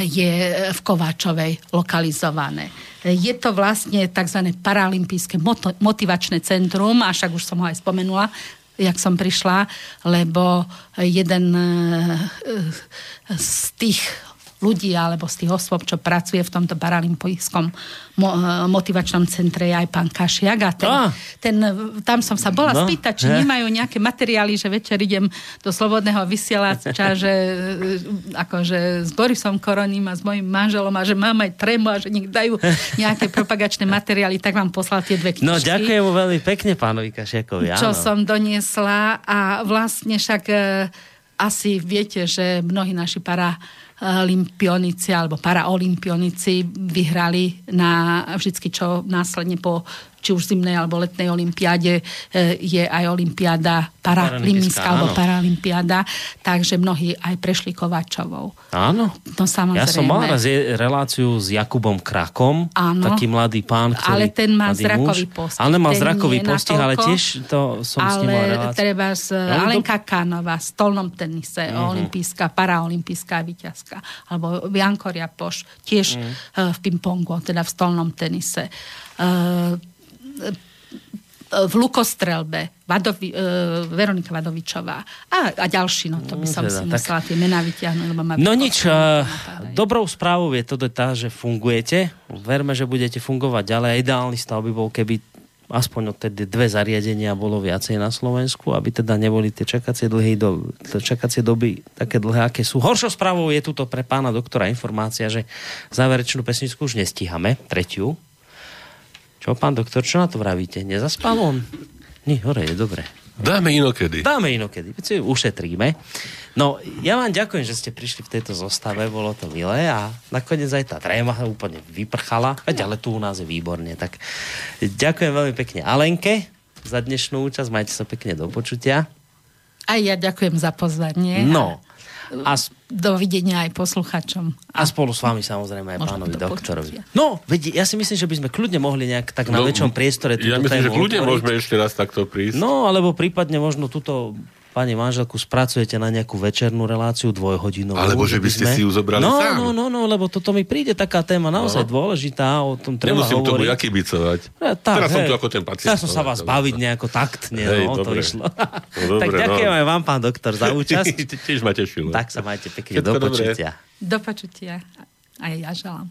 Speaker 2: je v Kováčovej lokalizované. Je to vlastne tzv. paralympijské motivačné centrum, a však už som ho aj spomenula, jak som prišla, lebo jeden eh, z tých ľudí alebo z tých osôb, čo pracuje v tomto paralympijskom mo, e, motivačnom centre je aj pán Kašiak a ten,
Speaker 1: Á.
Speaker 2: ten, tam som sa bola
Speaker 1: No,
Speaker 2: no, spýtať, či
Speaker 1: he.
Speaker 2: nemajú nejaké materiály, že večer idem do slobodného vysielača, že e, akože s Borisom Koroním a s mojim manželom a že mám aj trému a že nech dajú nejaké propagačné materiály, tak vám poslal tie dve knižky.
Speaker 1: No ďakujem mu veľmi pekne pánovi Kašiakovi.
Speaker 2: čo
Speaker 1: áno.
Speaker 2: som doniesla a vlastne však asi viete, že mnohí naši paralimpionici alebo paraolimpionici vyhrali na vždycky, čo následne po či už zimnej alebo letnej olimpiáde e, je aj olimpiáda
Speaker 1: paralympijská
Speaker 2: alebo
Speaker 1: áno.
Speaker 2: paralimpiáda, takže mnohí aj prešli Kovačovou.
Speaker 1: Áno.
Speaker 2: No samozrejme.
Speaker 1: Ja som mal raz reláciu s Jakubom Krakom,
Speaker 2: Áno.
Speaker 1: taký mladý pán, ktorý...
Speaker 2: Ale ten má zrakový
Speaker 1: muž.
Speaker 2: postih.
Speaker 1: Ale má zrakový postih, ale tiež to som s ním mal
Speaker 2: Ale
Speaker 1: reláciu.
Speaker 2: treba z
Speaker 1: Ale to-
Speaker 2: Alenka Kánova v stolnom tenise,
Speaker 1: Mhm.
Speaker 2: mm-hmm. olimpijská, paraolimpijská víťazka, alebo Janko Riapoš, tiež
Speaker 1: Mhm.
Speaker 2: mm. v pingpongu, teda v stolnom tenise. Uh, v lukostrelbe Vadovi, uh, Veronika Vadovičová a, a ďalší, no to by som
Speaker 1: teda,
Speaker 2: si
Speaker 1: tak-
Speaker 2: musela tie mená vyťahnuť, lebo ma
Speaker 1: No nič, uh, dobrou správou je to tá, že fungujete. Verme, že budete fungovať ďalej. Ideálny stav by bol, keby aspoň od tedy dve zariadenia bolo viacej na Slovensku, aby teda neboli tie čakacie, dlhé do, čakacie doby také dlhé, aké sú. Horšou správou je tuto pre pána doktora informácia, že záverečnú pesničku už nestíhame, tretiu. Čo, pán doktor, čo na to vravíte? Nezaspal on? Nie, hore je, dobre.
Speaker 3: Dáme inokedy.
Speaker 1: Dáme inokedy, veď si ušetríme. No, ja vám ďakujem, že ste prišli v tejto zostave, bolo to milé a nakoniec aj tá tréma úplne vyprchala, veď ale tu u nás je výborne, tak ďakujem veľmi pekne Alenke za dnešnú účasť, majte sa pekne do počutia.
Speaker 2: Aj ja ďakujem za pozvanie.
Speaker 1: No, a, s-
Speaker 2: Dovidenia aj posluchačom.
Speaker 1: a spolu s vami samozrejme aj
Speaker 2: Možno
Speaker 1: pánovi
Speaker 2: do
Speaker 1: doktorovi.
Speaker 2: počutia.
Speaker 1: No, veď ja si myslím, že by sme kľudne mohli nejak tak na
Speaker 3: No,
Speaker 1: väčšom priestore
Speaker 3: Ja myslím, že kľudne
Speaker 1: otvoriť.
Speaker 3: môžeme ešte raz takto prísť.
Speaker 1: No, alebo prípadne možno túto pani manželku spracujete na nejakú večernú reláciu dvojhodinovú.
Speaker 3: Alebo že by ste si ju zobrali
Speaker 1: no,
Speaker 3: sám.
Speaker 1: No, no, no, lebo toto mi príde taká téma naozaj
Speaker 3: No.
Speaker 1: dôležitá, o tom treba
Speaker 3: Nemusím tomu
Speaker 1: hovoriť.
Speaker 3: jaký bicovať.
Speaker 1: Ja, tak,
Speaker 3: Teraz som
Speaker 1: hej.
Speaker 3: tu ako ten pacient.
Speaker 1: Ja som sa vás baviť nejako taktne,
Speaker 3: Hej,
Speaker 1: no, to
Speaker 3: dobre.
Speaker 1: išlo.
Speaker 3: No,
Speaker 1: tak
Speaker 3: dobre,
Speaker 1: ďakujem
Speaker 3: no.
Speaker 1: aj vám, pán doktor, za účasť.
Speaker 3: Tiež ma tešilo.
Speaker 1: tak sa majte pekne, do počutia.
Speaker 2: Do počutia. Aj ja želám.